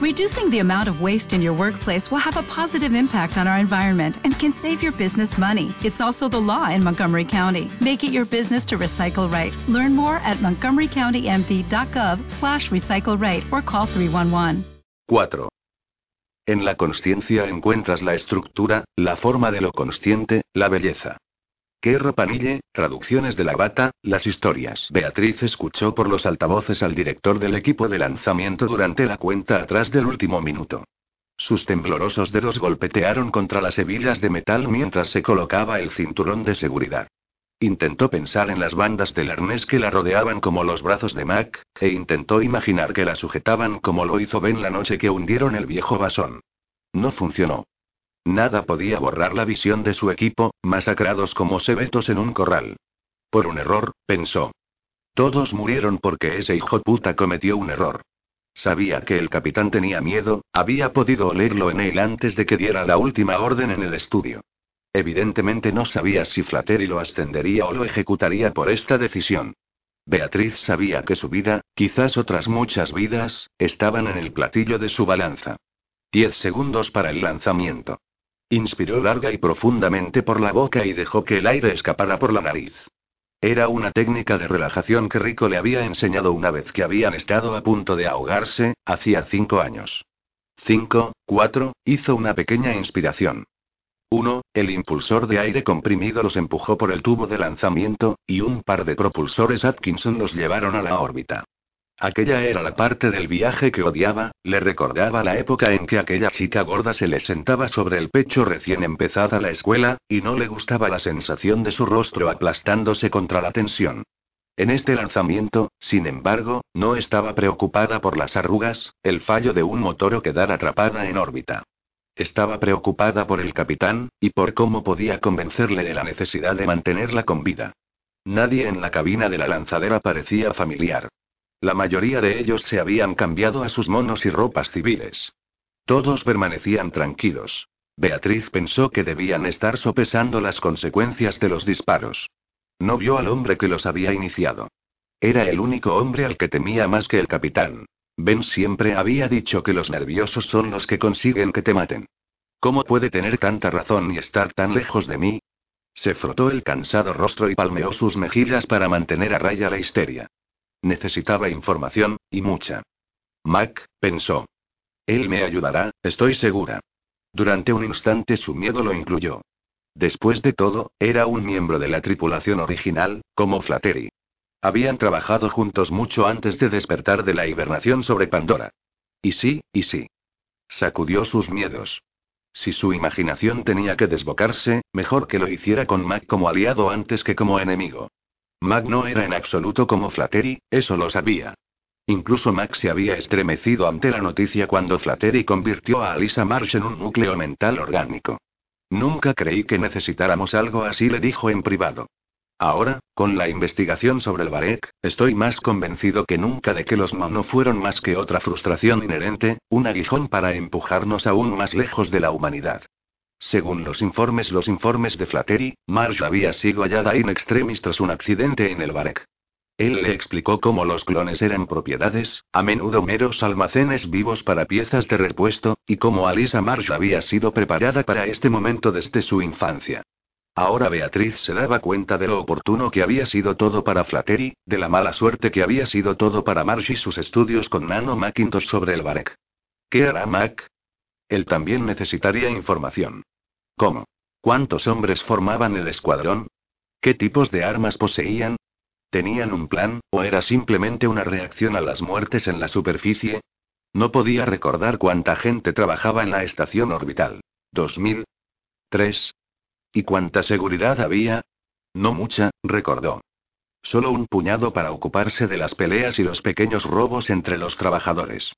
Reducing the amount of waste in your workplace will have a positive impact on our environment and can save your business money. It's also the law in Montgomery County. Make it your business to recycle right. Learn more at montgomerycountymd.gov slash recycle right or call 311. 4. En la consciencia encuentras la estructura, la forma de lo consciente, la belleza. Que Ropanille, traducciones de la bata, las historias. Beatriz escuchó por los altavoces al director del equipo de lanzamiento durante la cuenta atrás del último minuto. Sus temblorosos dedos golpetearon contra las hebillas de metal mientras se colocaba el cinturón de seguridad. Intentó pensar en las bandas del arnés que la rodeaban como los brazos de Mac, e intentó imaginar que la sujetaban como lo hizo Ben la noche que hundieron el viejo basón. No funcionó. Nada podía borrar la visión de su equipo, masacrados como sebetos en un corral. Por un error, pensó. Todos murieron porque ese hijo puta cometió un error. Sabía que el capitán tenía miedo, había podido olerlo en él antes de que diera la última orden en el estudio. Evidentemente no sabía si Flattery lo ascendería o lo ejecutaría por esta decisión. Beatriz sabía que su vida, quizás otras muchas vidas, estaban en el platillo de su balanza. Diez segundos para el lanzamiento. Inspiró larga y profundamente por la boca y dejó que el aire escapara por la nariz. Era una técnica de relajación que Rico le había enseñado una vez que habían estado a punto de ahogarse, hacía cinco años. Cinco, cuatro, hizo una pequeña inspiración. Uno, el impulsor de aire comprimido los empujó por el tubo de lanzamiento, y un par de propulsores Atkinson los llevaron a la órbita. Aquella era la parte del viaje que odiaba, le recordaba la época en que aquella chica gorda se le sentaba sobre el pecho recién empezada la escuela, y no le gustaba la sensación de su rostro aplastándose contra la tensión. En este lanzamiento, sin embargo, no estaba preocupada por las arrugas, el fallo de un motor o quedar atrapada en órbita. Estaba preocupada por el capitán, y por cómo podía convencerle de la necesidad de mantenerla con vida. Nadie en la cabina de la lanzadera parecía familiar. La mayoría de ellos se habían cambiado a sus monos y ropas civiles. Todos permanecían tranquilos. Beatriz pensó que debían estar sopesando las consecuencias de los disparos. No vio al hombre que los había iniciado. Era el único hombre al que temía más que el capitán. Ben siempre había dicho que los nerviosos son los que consiguen que te maten. ¿Cómo puede tener tanta razón y estar tan lejos de mí? Se frotó el cansado rostro y palmeó sus mejillas para mantener a raya la histeria. Necesitaba información, y mucha. Mac, pensó. Él me ayudará, estoy segura. Durante un instante su miedo lo incluyó. Después de todo, era un miembro de la tripulación original, como Flattery. Habían trabajado juntos mucho antes de despertar de la hibernación sobre Pandora. Y sí, y sí. Sacudió sus miedos. Si su imaginación tenía que desbocarse, mejor que lo hiciera con Mac como aliado antes que como enemigo. Mac no era en absoluto como Flattery, eso lo sabía. Incluso Mac se había estremecido ante la noticia cuando Flattery convirtió a Alisa Marsh en un núcleo mental orgánico. Nunca creí que necesitáramos algo así, le dijo en privado. Ahora, con la investigación sobre el Barek, estoy más convencido que nunca de que los Ma no fueron más que otra frustración inherente, un aguijón para empujarnos aún más lejos de la humanidad. Según los informes, los informes de Flattery, Marge había sido hallada in extremis tras un accidente en el Barek. Él le explicó cómo los clones eran propiedades, a menudo meros almacenes vivos para piezas de repuesto, y cómo Alisa Marsh había sido preparada para este momento desde su infancia. Ahora Beatriz se daba cuenta de lo oportuno que había sido todo para Flattery, de la mala suerte que había sido todo para Marsh y sus estudios con Nano Macintosh sobre el Barek. ¿Qué hará Mac? Él también necesitaría información. ¿Cómo? ¿Cuántos hombres formaban el escuadrón? ¿Qué tipos de armas poseían? ¿Tenían un plan, o era simplemente una reacción a las muertes en la superficie? No podía recordar cuánta gente trabajaba en la estación orbital. ¿Dos mil? ¿Tres? ¿Y cuánta seguridad había? No mucha, recordó. Solo un puñado para ocuparse de las peleas y los pequeños robos entre los trabajadores.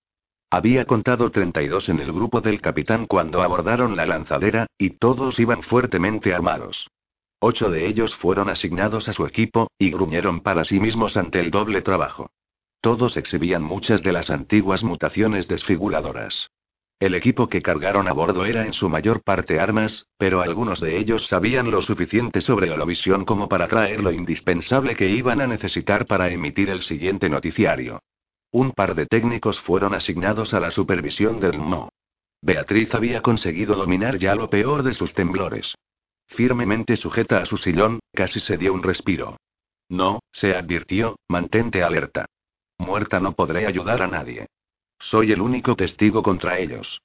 Había contado 32 en el grupo del capitán cuando abordaron la lanzadera, y todos iban fuertemente armados. Ocho de ellos fueron asignados a su equipo, y gruñeron para sí mismos ante el doble trabajo. Todos exhibían muchas de las antiguas mutaciones desfiguradoras. El equipo que cargaron a bordo era en su mayor parte armas, pero algunos de ellos sabían lo suficiente sobre Olovisión como para traer lo indispensable que iban a necesitar para emitir el siguiente noticiario. Un par de técnicos fueron asignados a la supervisión del MO. Beatriz había conseguido dominar ya lo peor de sus temblores. Firmemente sujeta a su sillón, casi se dio un respiro. No, se advirtió, mantente alerta. Muerta no podré ayudar a nadie. Soy el único testigo contra ellos.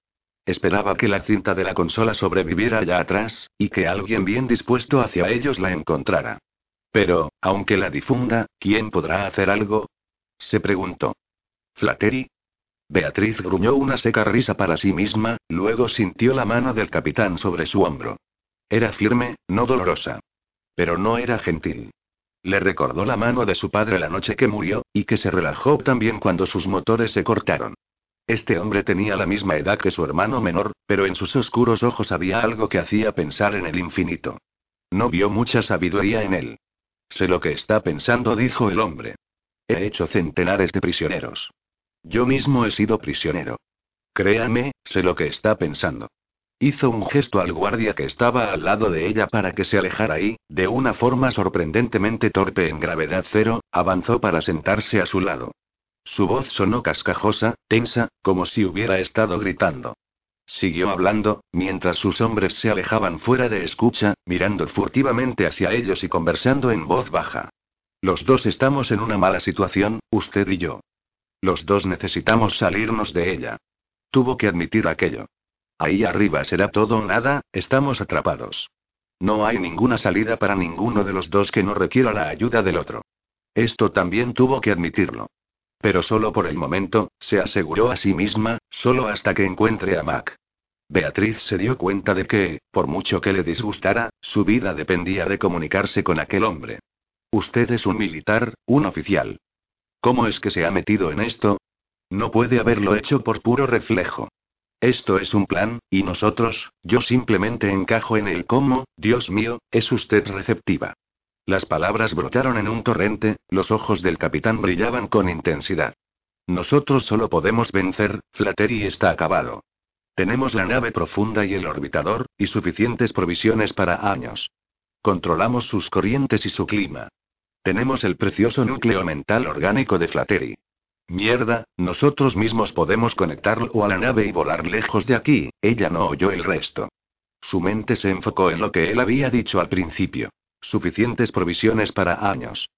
Esperaba que la cinta de la consola sobreviviera allá atrás, y que alguien bien dispuesto hacia ellos la encontrara. Pero, aunque la difunda, ¿quién podrá hacer algo? Se preguntó. ¿Flattery? Beatriz gruñó una seca risa para sí misma, luego sintió la mano del capitán sobre su hombro. Era firme, no dolorosa. Pero no era gentil. Le recordó la mano de su padre la noche que murió, y que se relajó también cuando sus motores se cortaron. Este hombre tenía la misma edad que su hermano menor, pero en sus oscuros ojos había algo que hacía pensar en el infinito. No vio mucha sabiduría en él. Sé lo que está pensando, dijo el hombre. He hecho centenares de prisioneros. Yo mismo he sido prisionero. Créame, sé lo que está pensando. Hizo un gesto al guardia que estaba al lado de ella para que se alejara y, de una forma sorprendentemente torpe en gravedad cero, avanzó para sentarse a su lado. Su voz sonó cascajosa, tensa, como si hubiera estado gritando. Siguió hablando, mientras sus hombres se alejaban fuera de escucha, mirando furtivamente hacia ellos y conversando en voz baja. Los dos estamos en una mala situación, usted y yo. Los dos necesitamos salirnos de ella. Tuvo que admitir aquello. Ahí arriba será todo o nada, estamos atrapados. No hay ninguna salida para ninguno de los dos que no requiera la ayuda del otro. Esto también tuvo que admitirlo. Pero solo por el momento, se aseguró a sí misma, solo hasta que encuentre a Mac. Beatriz se dio cuenta de que, por mucho que le disgustara, su vida dependía de comunicarse con aquel hombre. Usted es un militar, un oficial. ¿Cómo es que se ha metido en esto? No puede haberlo hecho por puro reflejo. Esto es un plan, y nosotros, yo simplemente encajo en el cómo, Dios mío, es usted receptiva. Las palabras brotaron en un torrente, los ojos del capitán brillaban con intensidad. Nosotros solo podemos vencer, Flattery está acabado. Tenemos la nave profunda y el orbitador, y suficientes provisiones para años. Controlamos sus corrientes y su clima. Tenemos el precioso núcleo mental orgánico de Flattery. Mierda, nosotros mismos podemos conectarlo a la nave y volar lejos de aquí, ella no oyó el resto. Su mente se enfocó en lo que él había dicho al principio. Suficientes provisiones para años.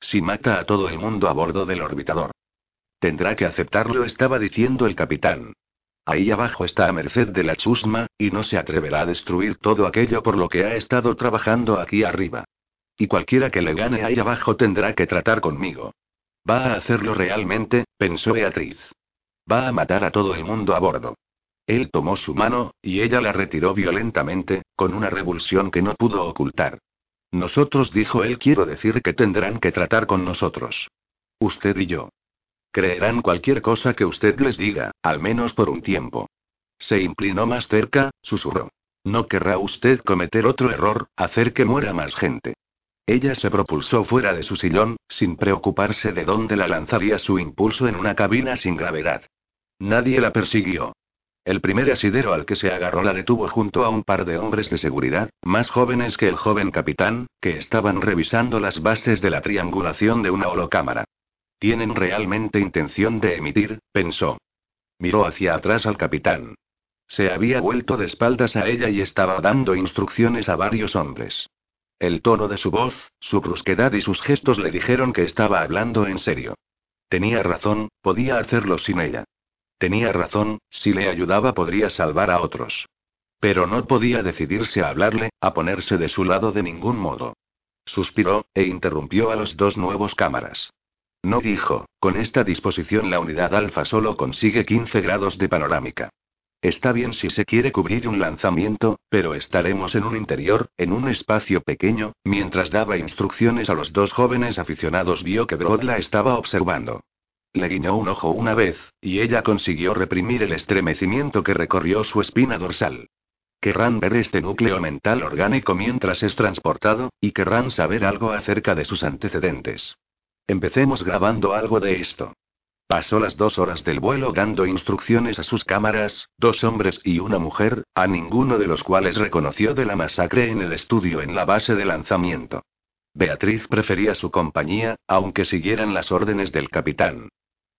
Si mata a todo el mundo a bordo del orbitador. Tendrá que aceptarlo, estaba diciendo el capitán. Ahí abajo está a merced de la chusma, y no se atreverá a destruir todo aquello por lo que ha estado trabajando aquí arriba. Y cualquiera que le gane ahí abajo tendrá que tratar conmigo. Va a hacerlo realmente, pensó Beatriz. Va a matar a todo el mundo a bordo. Él tomó su mano, y ella la retiró violentamente, con una revulsión que no pudo ocultar. Nosotros, dijo él, quiero decir que tendrán que tratar con nosotros. Usted y yo. Creerán cualquier cosa que usted les diga, al menos por un tiempo. Se inclinó más cerca, susurró. No querrá usted cometer otro error, hacer que muera más gente. Ella se propulsó fuera de su sillón, sin preocuparse de dónde la lanzaría su impulso en una cabina sin gravedad. Nadie la persiguió. El primer asidero al que se agarró la detuvo junto a un par de hombres de seguridad, más jóvenes que el joven capitán, que estaban revisando las bases de la triangulación de una holocámara. Tienen realmente intención de emitir, pensó. Miró hacia atrás al capitán. Se había vuelto de espaldas a ella y estaba dando instrucciones a varios hombres. El tono de su voz, su brusquedad y sus gestos le dijeron que estaba hablando en serio. Tenía razón, podía hacerlo sin ella. Tenía razón, si le ayudaba podría salvar a otros. Pero no podía decidirse a hablarle, a ponerse de su lado de ningún modo. Suspiró, e interrumpió a los dos nuevos cámaras. No dijo, con esta disposición la unidad alfa solo consigue 15 grados de panorámica. Está bien si se quiere cubrir un lanzamiento, pero estaremos en un interior, en un espacio pequeño, mientras daba instrucciones a los dos jóvenes aficionados vio que Brod la estaba observando. Le guiñó un ojo una vez, y ella consiguió reprimir el estremecimiento que recorrió su espina dorsal. Querrán ver este núcleo mental orgánico mientras es transportado, y querrán saber algo acerca de sus antecedentes. Empecemos grabando algo de esto. Pasó las dos horas del vuelo dando instrucciones a sus cámaras, dos hombres y una mujer, a ninguno de los cuales reconoció de la masacre en el estudio en la base de lanzamiento. Beatriz prefería su compañía, aunque siguieran las órdenes del capitán.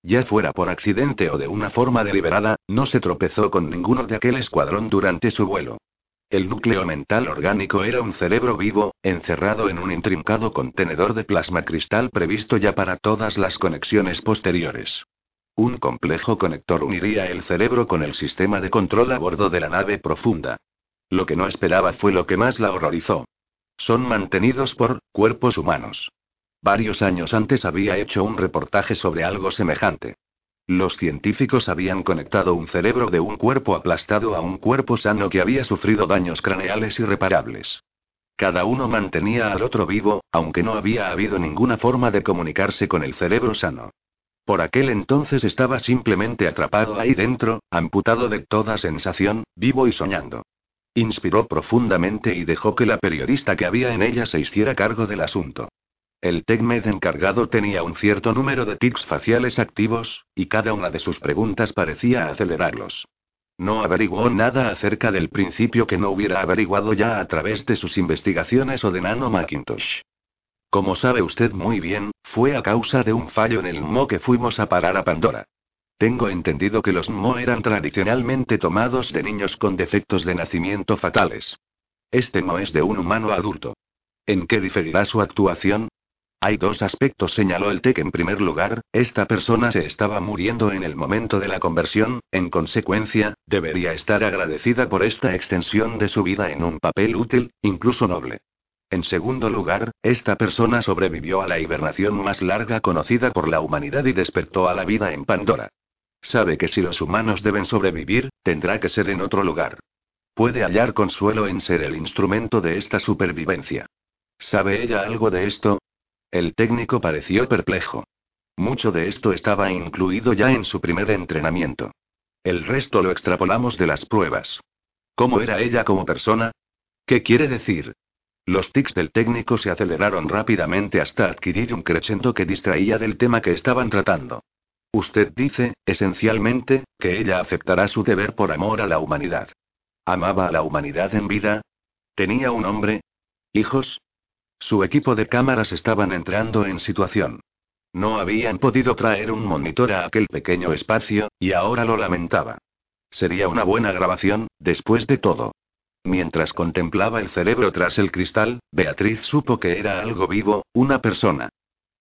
Ya fuera por accidente o de una forma deliberada, no se tropezó con ninguno de aquel escuadrón durante su vuelo. El núcleo mental orgánico era un cerebro vivo, encerrado en un intrincado contenedor de plasma cristal previsto ya para todas las conexiones posteriores. Un complejo conector uniría el cerebro con el sistema de control a bordo de la nave profunda. Lo que no esperaba fue lo que más la horrorizó. Son mantenidos por cuerpos humanos. Varios años antes había hecho un reportaje sobre algo semejante. Los científicos habían conectado un cerebro de un cuerpo aplastado a un cuerpo sano que había sufrido daños craneales irreparables. Cada uno mantenía al otro vivo, aunque no había habido ninguna forma de comunicarse con el cerebro sano. Por aquel entonces estaba simplemente atrapado ahí dentro, amputado de toda sensación, vivo y soñando. Inspiró profundamente y dejó que la periodista que había en ella se hiciera cargo del asunto. El TechMed encargado tenía un cierto número de tics faciales activos, y cada una de sus preguntas parecía acelerarlos. No averiguó nada acerca del principio que no hubiera averiguado ya a través de sus investigaciones o de Nano Macintosh. Como sabe usted muy bien, fue a causa de un fallo en el MO que fuimos a parar a Pandora. Tengo entendido que los MO eran tradicionalmente tomados de niños con defectos de nacimiento fatales. Este no es de un humano adulto. ¿En qué diferirá su actuación? Hay dos aspectos, señaló el TEC. En primer lugar, esta persona se estaba muriendo en el momento de la conversión, en consecuencia, debería estar agradecida por esta extensión de su vida en un papel útil, incluso noble. En segundo lugar, esta persona sobrevivió a la hibernación más larga conocida por la humanidad y despertó a la vida en Pandora. Sabe que si los humanos deben sobrevivir, tendrá que ser en otro lugar. Puede hallar consuelo en ser el instrumento de esta supervivencia. ¿Sabe ella algo de esto? El técnico pareció perplejo. Mucho de esto estaba incluido ya en su primer entrenamiento. El resto lo extrapolamos de las pruebas. ¿Cómo era ella como persona? ¿Qué quiere decir? Los tics del técnico se aceleraron rápidamente hasta adquirir un crescendo que distraía del tema que estaban tratando. Usted dice, esencialmente, que ella aceptará su deber por amor a la humanidad. ¿Amaba a la humanidad en vida? ¿Tenía un hombre? ¿Hijos? Su equipo de cámaras estaban entrando en situación. No habían podido traer un monitor a aquel pequeño espacio, y ahora lo lamentaba. Sería una buena grabación, después de todo. Mientras contemplaba el cerebro tras el cristal, Beatriz supo que era algo vivo, una persona.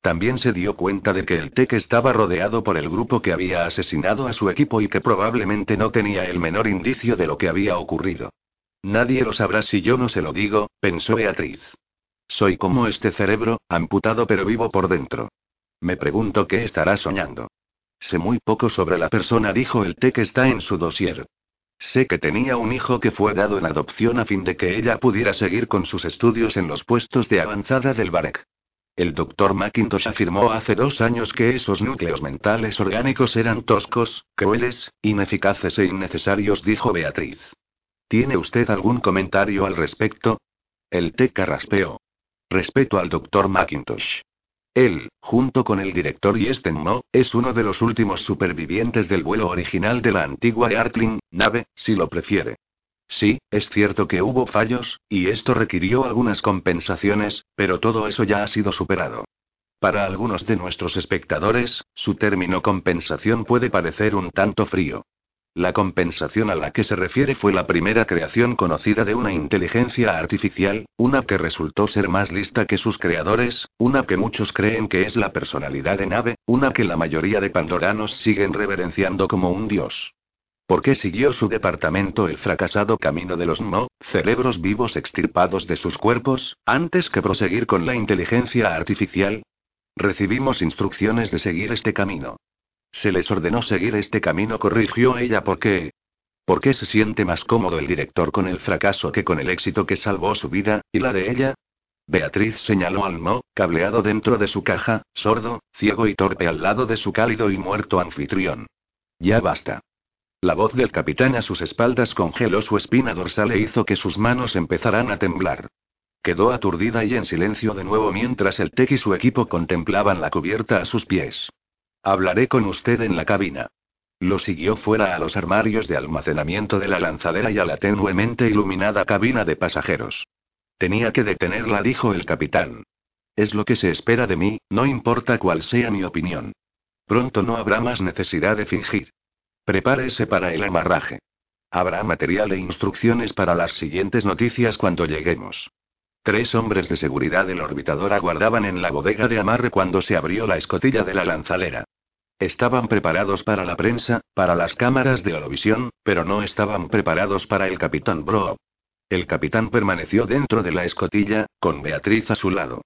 También se dio cuenta de que el TEC estaba rodeado por el grupo que había asesinado a su equipo y que probablemente no tenía el menor indicio de lo que había ocurrido. Nadie lo sabrá si yo no se lo digo, pensó Beatriz. Soy como este cerebro, amputado pero vivo por dentro. Me pregunto qué estará soñando. Sé muy poco sobre la persona, dijo el té que está en su dossier. Sé que tenía un hijo que fue dado en adopción a fin de que ella pudiera seguir con sus estudios en los puestos de avanzada del Barek. El doctor McIntosh afirmó hace dos años que esos núcleos mentales orgánicos eran toscos, crueles, ineficaces e innecesarios, dijo Beatriz. ¿Tiene usted algún comentario al respecto? El té carraspeó. Respeto al Dr. McIntosh. Él, junto con el director y Mo, es uno de los últimos supervivientes del vuelo original de la antigua Earthling, nave, si lo prefiere. Sí, es cierto que hubo fallos, y esto requirió algunas compensaciones, pero todo eso ya ha sido superado. Para algunos de nuestros espectadores, su término compensación puede parecer un tanto frío. La compensación a la que se refiere fue la primera creación conocida de una inteligencia artificial, una que resultó ser más lista que sus creadores, una que muchos creen que es la personalidad de nave, una que la mayoría de pandoranos siguen reverenciando como un dios. ¿Por qué siguió su departamento el fracasado camino de los no, cerebros vivos extirpados de sus cuerpos, antes que proseguir con la inteligencia artificial? Recibimos instrucciones de seguir este camino. Se les ordenó seguir este camino, corrigió ella porque... ¿Por qué se siente más cómodo el director con el fracaso que con el éxito que salvó su vida, y la de ella? Beatriz señaló al Mo, cableado dentro de su caja, sordo, ciego y torpe al lado de su cálido y muerto anfitrión. Ya basta. La voz del capitán a sus espaldas congeló su espina dorsal e hizo que sus manos empezaran a temblar. Quedó aturdida y en silencio de nuevo mientras el Tech y su equipo contemplaban la cubierta a sus pies. Hablaré con usted en la cabina. Lo siguió fuera a los armarios de almacenamiento de la lanzadera y a la tenuemente iluminada cabina de pasajeros. Tenía que detenerla, dijo el capitán. Es lo que se espera de mí, no importa cuál sea mi opinión. Pronto no habrá más necesidad de fingir. Prepárese para el amarraje. Habrá material e instrucciones para las siguientes noticias cuando lleguemos. Tres hombres de seguridad del orbitador aguardaban en la bodega de amarre cuando se abrió la escotilla de la lanzadera. Estaban preparados para la prensa, para las cámaras de Olovisión, pero no estaban preparados para el capitán Bro. El capitán permaneció dentro de la escotilla, con Beatriz a su lado.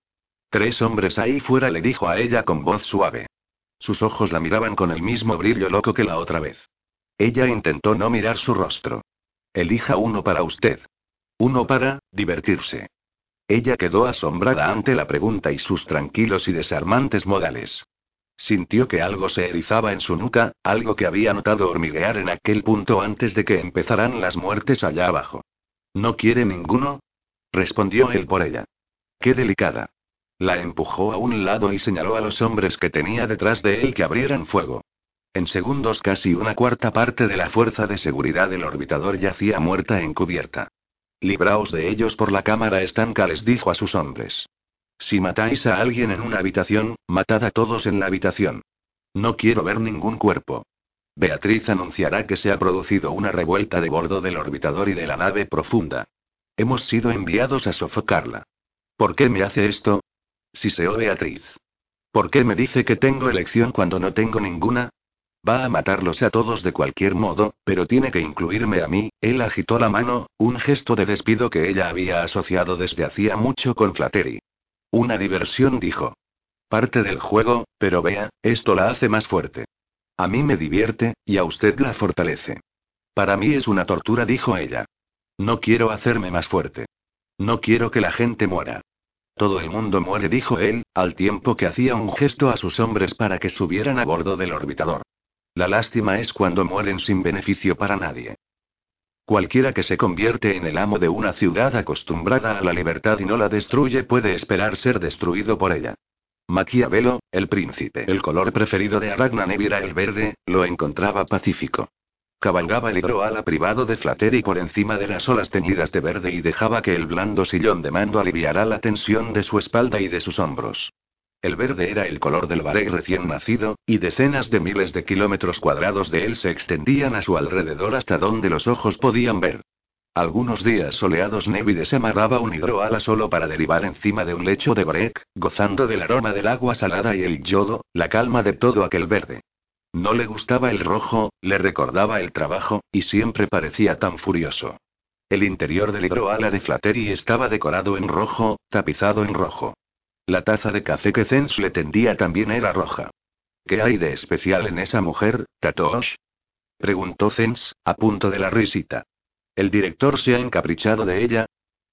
Tres hombres ahí fuera le dijo a ella con voz suave. Sus ojos la miraban con el mismo brillo loco que la otra vez. Ella intentó no mirar su rostro. Elija uno para usted. Uno para, divertirse. Ella quedó asombrada ante la pregunta y sus tranquilos y desarmantes modales. Sintió que algo se erizaba en su nuca, algo que había notado hormiguear en aquel punto antes de que empezaran las muertes allá abajo. ¿No quiere ninguno? respondió él por ella. Qué delicada. La empujó a un lado y señaló a los hombres que tenía detrás de él que abrieran fuego. En segundos casi una cuarta parte de la fuerza de seguridad del orbitador yacía muerta en cubierta. Libraos de ellos por la cámara estanca, les dijo a sus hombres. Si matáis a alguien en una habitación, matad a todos en la habitación. No quiero ver ningún cuerpo. Beatriz anunciará que se ha producido una revuelta de bordo del orbitador y de la nave profunda. Hemos sido enviados a sofocarla. ¿Por qué me hace esto? Siseó Beatriz. ¿Por qué me dice que tengo elección cuando no tengo ninguna? Va a matarlos a todos de cualquier modo, pero tiene que incluirme a mí. Él agitó la mano, un gesto de despido que ella había asociado desde hacía mucho con Flattery. Una diversión, dijo. Parte del juego, pero vea, esto la hace más fuerte. A mí me divierte, y a usted la fortalece. Para mí es una tortura, dijo ella. No quiero hacerme más fuerte. No quiero que la gente muera. Todo el mundo muere, dijo él, al tiempo que hacía un gesto a sus hombres para que subieran a bordo del orbitador. La lástima es cuando mueren sin beneficio para nadie. Cualquiera que se convierte en el amo de una ciudad acostumbrada a la libertad y no la destruye puede esperar ser destruido por ella. Maquiavelo, el príncipe, el color preferido de Aragna Nevira el verde, lo encontraba pacífico. Cabalgaba el hidroala privado de Flattery por encima de las olas teñidas de verde y dejaba que el blando sillón de mando aliviara la tensión de su espalda y de sus hombros. El verde era el color del Barek recién nacido, y decenas de miles de kilómetros cuadrados de él se extendían a su alrededor hasta donde los ojos podían ver. Algunos días soleados Nevi desamarraba un hidroala solo para derivar encima de un lecho de Barek, gozando del aroma del agua salada y el yodo, la calma de todo aquel verde. No le gustaba el rojo, le recordaba el trabajo, y siempre parecía tan furioso. El interior del hidroala de Flattery estaba decorado en rojo, tapizado en rojo. La taza de café que Zens le tendía también era roja. ¿Qué hay de especial en esa mujer, Tatosh? Preguntó Zens, a punto de la risita. ¿El director se ha encaprichado de ella?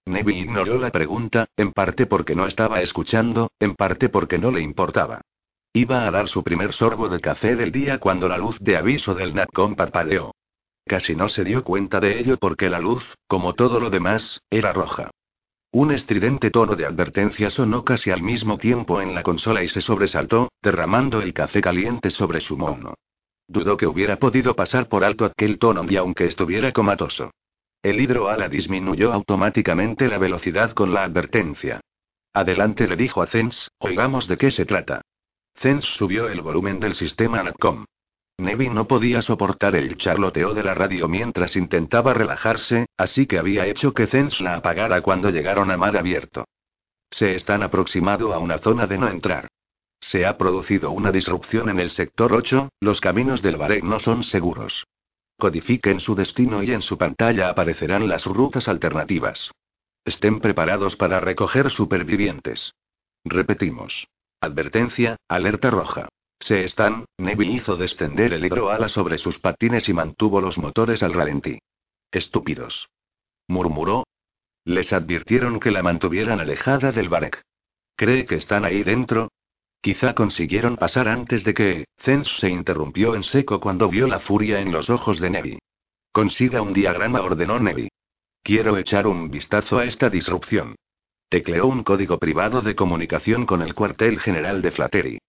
Nevi ignoró la pregunta, en parte porque no estaba escuchando, en parte porque no le importaba. Iba a dar su primer sorbo de café del día cuando la luz de aviso del NATCOM parpadeó. Casi no se dio cuenta de ello porque la luz, como todo lo demás, era roja. Un estridente tono de advertencia sonó casi al mismo tiempo en la consola y se sobresaltó, derramando el café caliente sobre su mono. Dudó que hubiera podido pasar por alto aquel tono y aunque estuviera comatoso. El hidroala disminuyó automáticamente la velocidad con la advertencia. Adelante le dijo a Zens, oigamos de qué se trata. Zens subió el volumen del sistema NATCOM. Nevi no podía soportar el charloteo de la radio mientras intentaba relajarse, así que había hecho que Zens la apagara cuando llegaron a mar abierto. Se están aproximando a una zona de no entrar. Se ha producido una disrupción en el sector 8, los caminos del Barek no son seguros. Codifiquen su destino y en su pantalla aparecerán las rutas alternativas. Estén preparados para recoger supervivientes. Repetimos. Advertencia, alerta roja. Se están, Neville hizo descender el hidroala sobre sus patines y mantuvo los motores al ralentí. Estúpidos. Murmuró. Les advirtieron que la mantuvieran alejada del Barek. ¿Cree que están ahí dentro? Quizá consiguieron pasar antes de que. Zens se interrumpió en seco cuando vio la furia en los ojos de Nevi. Consiga un diagrama, ordenó Nevi. Quiero echar un vistazo a esta disrupción. Tecleó un código privado de comunicación con el cuartel general de Flattery.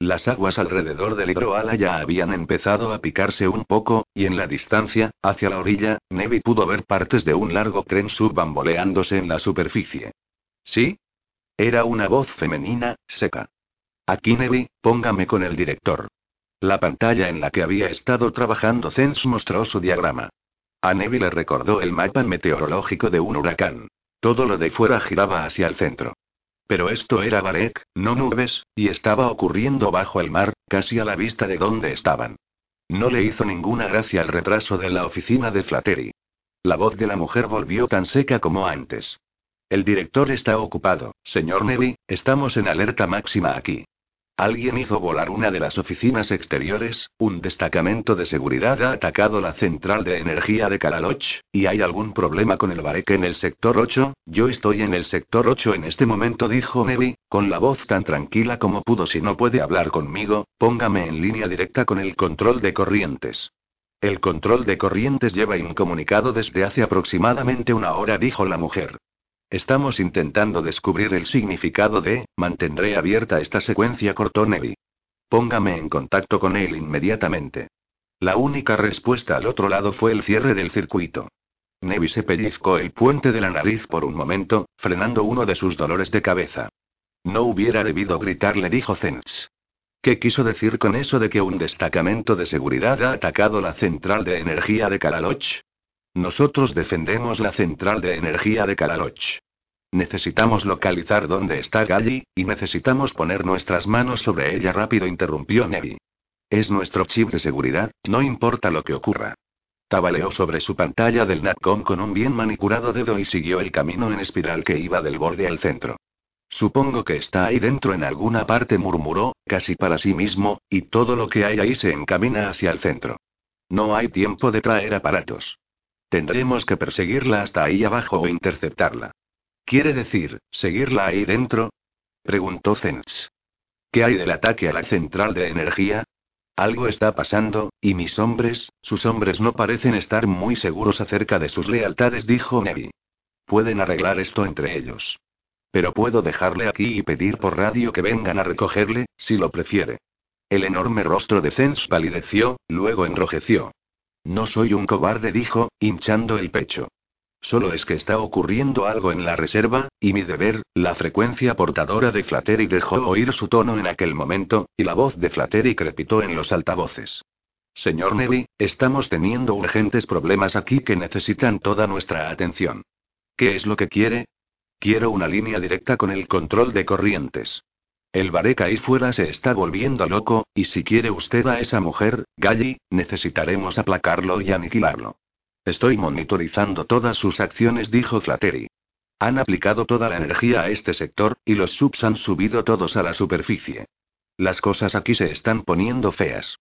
Las aguas alrededor del hidroala ya habían empezado a picarse un poco, y en la distancia, hacia la orilla, Nevi pudo ver partes de un largo tren subbamboleándose en la superficie. ¿Sí? Era una voz femenina, seca. Aquí Nevi, póngame con el director. La pantalla en la que había estado trabajando Zens mostró su diagrama. A Nevi le recordó el mapa meteorológico de un huracán. Todo lo de fuera giraba hacia el centro. Pero esto era Barek, no nubes, y estaba ocurriendo bajo el mar, casi a la vista de donde estaban. No le hizo ninguna gracia el retraso de la oficina de Flattery. La voz de la mujer volvió tan seca como antes. El director está ocupado, señor Nevi, estamos en alerta máxima aquí. Alguien hizo volar una de las oficinas exteriores, un destacamento de seguridad ha atacado la central de energía de Kalaloch, y hay algún problema con el Bareque en el sector 8, yo estoy en el sector 8 en este momento dijo Nevi, con la voz tan tranquila como pudo si no puede hablar conmigo, póngame en línea directa con el control de corrientes. El control de corrientes lleva incomunicado desde hace aproximadamente una hora dijo la mujer. Estamos intentando descubrir el significado de, mantendré abierta esta secuencia, cortó Nevi. Póngame en contacto con él inmediatamente. La única respuesta al otro lado fue el cierre del circuito. Nevi se pellizcó el puente de la nariz por un momento, frenando uno de sus dolores de cabeza. No hubiera debido gritarle, dijo Zens. ¿Qué quiso decir con eso de que un destacamento de seguridad ha atacado la central de energía de Kalaloch? Nosotros defendemos la central de energía de Kalaloch. Necesitamos localizar dónde está Galli, y necesitamos poner nuestras manos sobre ella rápido, interrumpió Nevi. Es nuestro chip de seguridad, no importa lo que ocurra. Tabaleó sobre su pantalla del NATCOM con un bien manicurado dedo y siguió el camino en espiral que iba del borde al centro. Supongo que está ahí dentro en alguna parte, murmuró, casi para sí mismo, y todo lo que hay ahí se encamina hacia el centro. No hay tiempo de traer aparatos. Tendremos que perseguirla hasta ahí abajo o interceptarla. ¿Quiere decir, seguirla ahí dentro? preguntó Zens. ¿Qué hay del ataque a la central de energía? Algo está pasando, y mis hombres, sus hombres no parecen estar muy seguros acerca de sus lealtades, dijo Nevi. Pueden arreglar esto entre ellos. Pero puedo dejarle aquí y pedir por radio que vengan a recogerle, si lo prefiere. El enorme rostro de Zens palideció, luego enrojeció. No soy un cobarde, dijo, hinchando el pecho. Solo es que está ocurriendo algo en la reserva, y mi deber, la frecuencia portadora de Flattery dejó oír su tono en aquel momento, y la voz de Flattery crepitó en los altavoces. Señor Nevi, estamos teniendo urgentes problemas aquí que necesitan toda nuestra atención. ¿Qué es lo que quiere? Quiero una línea directa con el control de corrientes. El Bareca ahí fuera se está volviendo loco, y si quiere usted a esa mujer, Galli, necesitaremos aplacarlo y aniquilarlo. Estoy monitorizando todas sus acciones, dijo Flattery. Han aplicado toda la energía a este sector, y los subs han subido todos a la superficie. Las cosas aquí se están poniendo feas.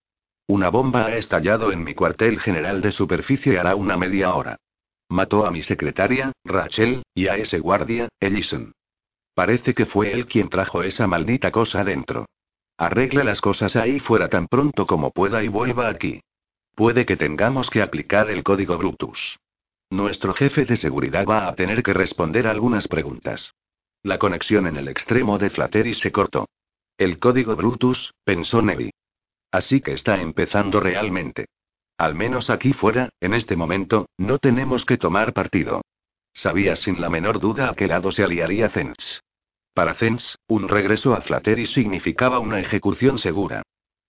Una bomba ha estallado en mi cuartel general de superficie hará una media hora. Mató a mi secretaria, Rachel, y a ese guardia, Ellison. Parece que fue él quien trajo esa maldita cosa dentro. Arregle las cosas ahí fuera tan pronto como pueda y vuelva aquí. Puede que tengamos que aplicar el código Brutus. Nuestro jefe de seguridad va a tener que responder algunas preguntas. La conexión en el extremo de Flattery se cortó. El código Brutus, pensó Nevi. Así que está empezando realmente. Al menos aquí fuera, en este momento, no tenemos que tomar partido. Sabía sin la menor duda a qué lado se aliaría Zens. Para Zens, un regreso a Flattery significaba una ejecución segura.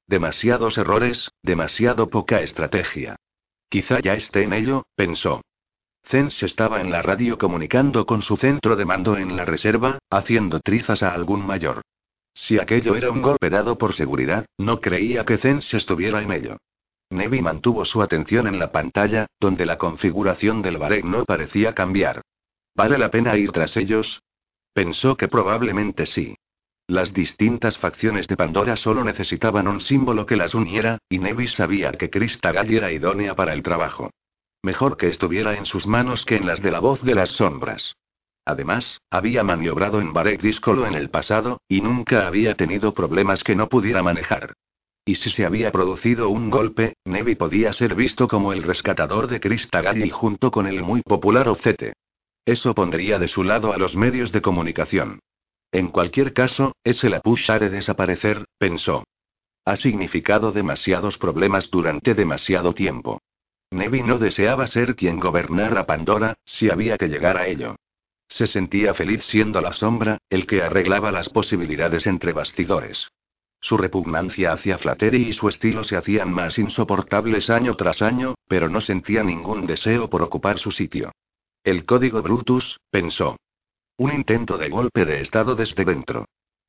Demasiados errores, demasiado poca estrategia. Quizá ya esté en ello, pensó. Zens estaba en la radio comunicando con su centro de mando en la reserva, haciendo trizas a algún mayor. Si aquello era un golpe dado por seguridad, no creía que Zens estuviera en ello. Nevi mantuvo su atención en la pantalla, donde la configuración del Barek no parecía cambiar. ¿Vale la pena ir tras ellos? Pensó que probablemente sí. Las distintas facciones de Pandora solo necesitaban un símbolo que las uniera, y Nevis sabía que Krista Gall era idónea para el trabajo. Mejor que estuviera en sus manos que en las de la voz de las sombras. Además, había maniobrado en Barek Discolo en el pasado, y nunca había tenido problemas que no pudiera manejar. Y si se había producido un golpe, Nevi podía ser visto como el rescatador de Krista Galli junto con el muy popular Ocete. Eso pondría de su lado a los medios de comunicación. En cualquier caso, ese la de desaparecer, pensó. Ha significado demasiados problemas durante demasiado tiempo. Nevi no deseaba ser quien gobernara Pandora, si había que llegar a ello. Se sentía feliz siendo la sombra, el que arreglaba las posibilidades entre bastidores. Su repugnancia hacia Flattery y su estilo se hacían más insoportables año tras año, pero no sentía ningún deseo por ocupar su sitio. El código Brutus, pensó. Un intento de golpe de estado desde dentro.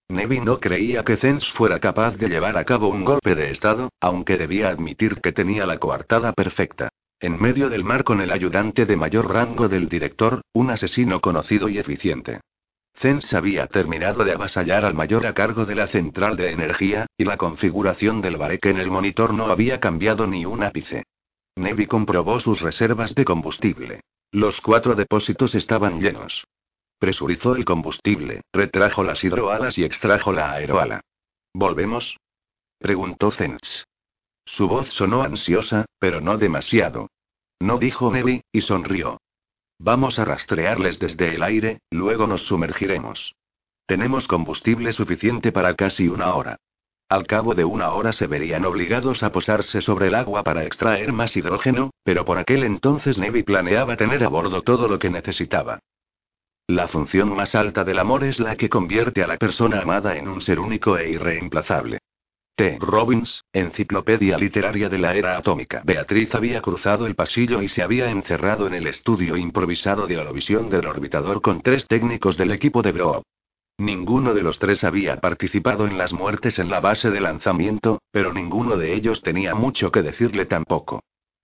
Nevi no creía que Zens fuera capaz de llevar a cabo un golpe de estado, aunque debía admitir que tenía la coartada perfecta. En medio del mar con el ayudante de mayor rango del director, un asesino conocido y eficiente. Zens había terminado de avasallar al mayor a cargo de la central de energía, y la configuración del bareque en el monitor no había cambiado ni un ápice. Nevi comprobó sus reservas de combustible. Los cuatro depósitos estaban llenos. Presurizó el combustible, retrajo las hidroalas y extrajo la aeroala. ¿Volvemos? preguntó Zens. Su voz sonó ansiosa, pero no demasiado. No dijo Nevi, y sonrió. Vamos a rastrearles desde el aire, luego nos sumergiremos. Tenemos combustible suficiente para casi una hora. Al cabo de una hora se verían obligados a posarse sobre el agua para extraer más hidrógeno, pero por aquel entonces Nevi planeaba tener a bordo todo lo que necesitaba. La función más alta del amor es la que convierte a la persona amada en un ser único e irreemplazable. T. Robbins, Enciclopedia Literaria de la Era Atómica. Beatriz había cruzado el pasillo y se había encerrado en el estudio improvisado de Olovisión del orbitador con tres técnicos del equipo de Brock. Ninguno de los tres había participado en las muertes en la base de lanzamiento, pero ninguno de ellos tenía mucho que decirle tampoco.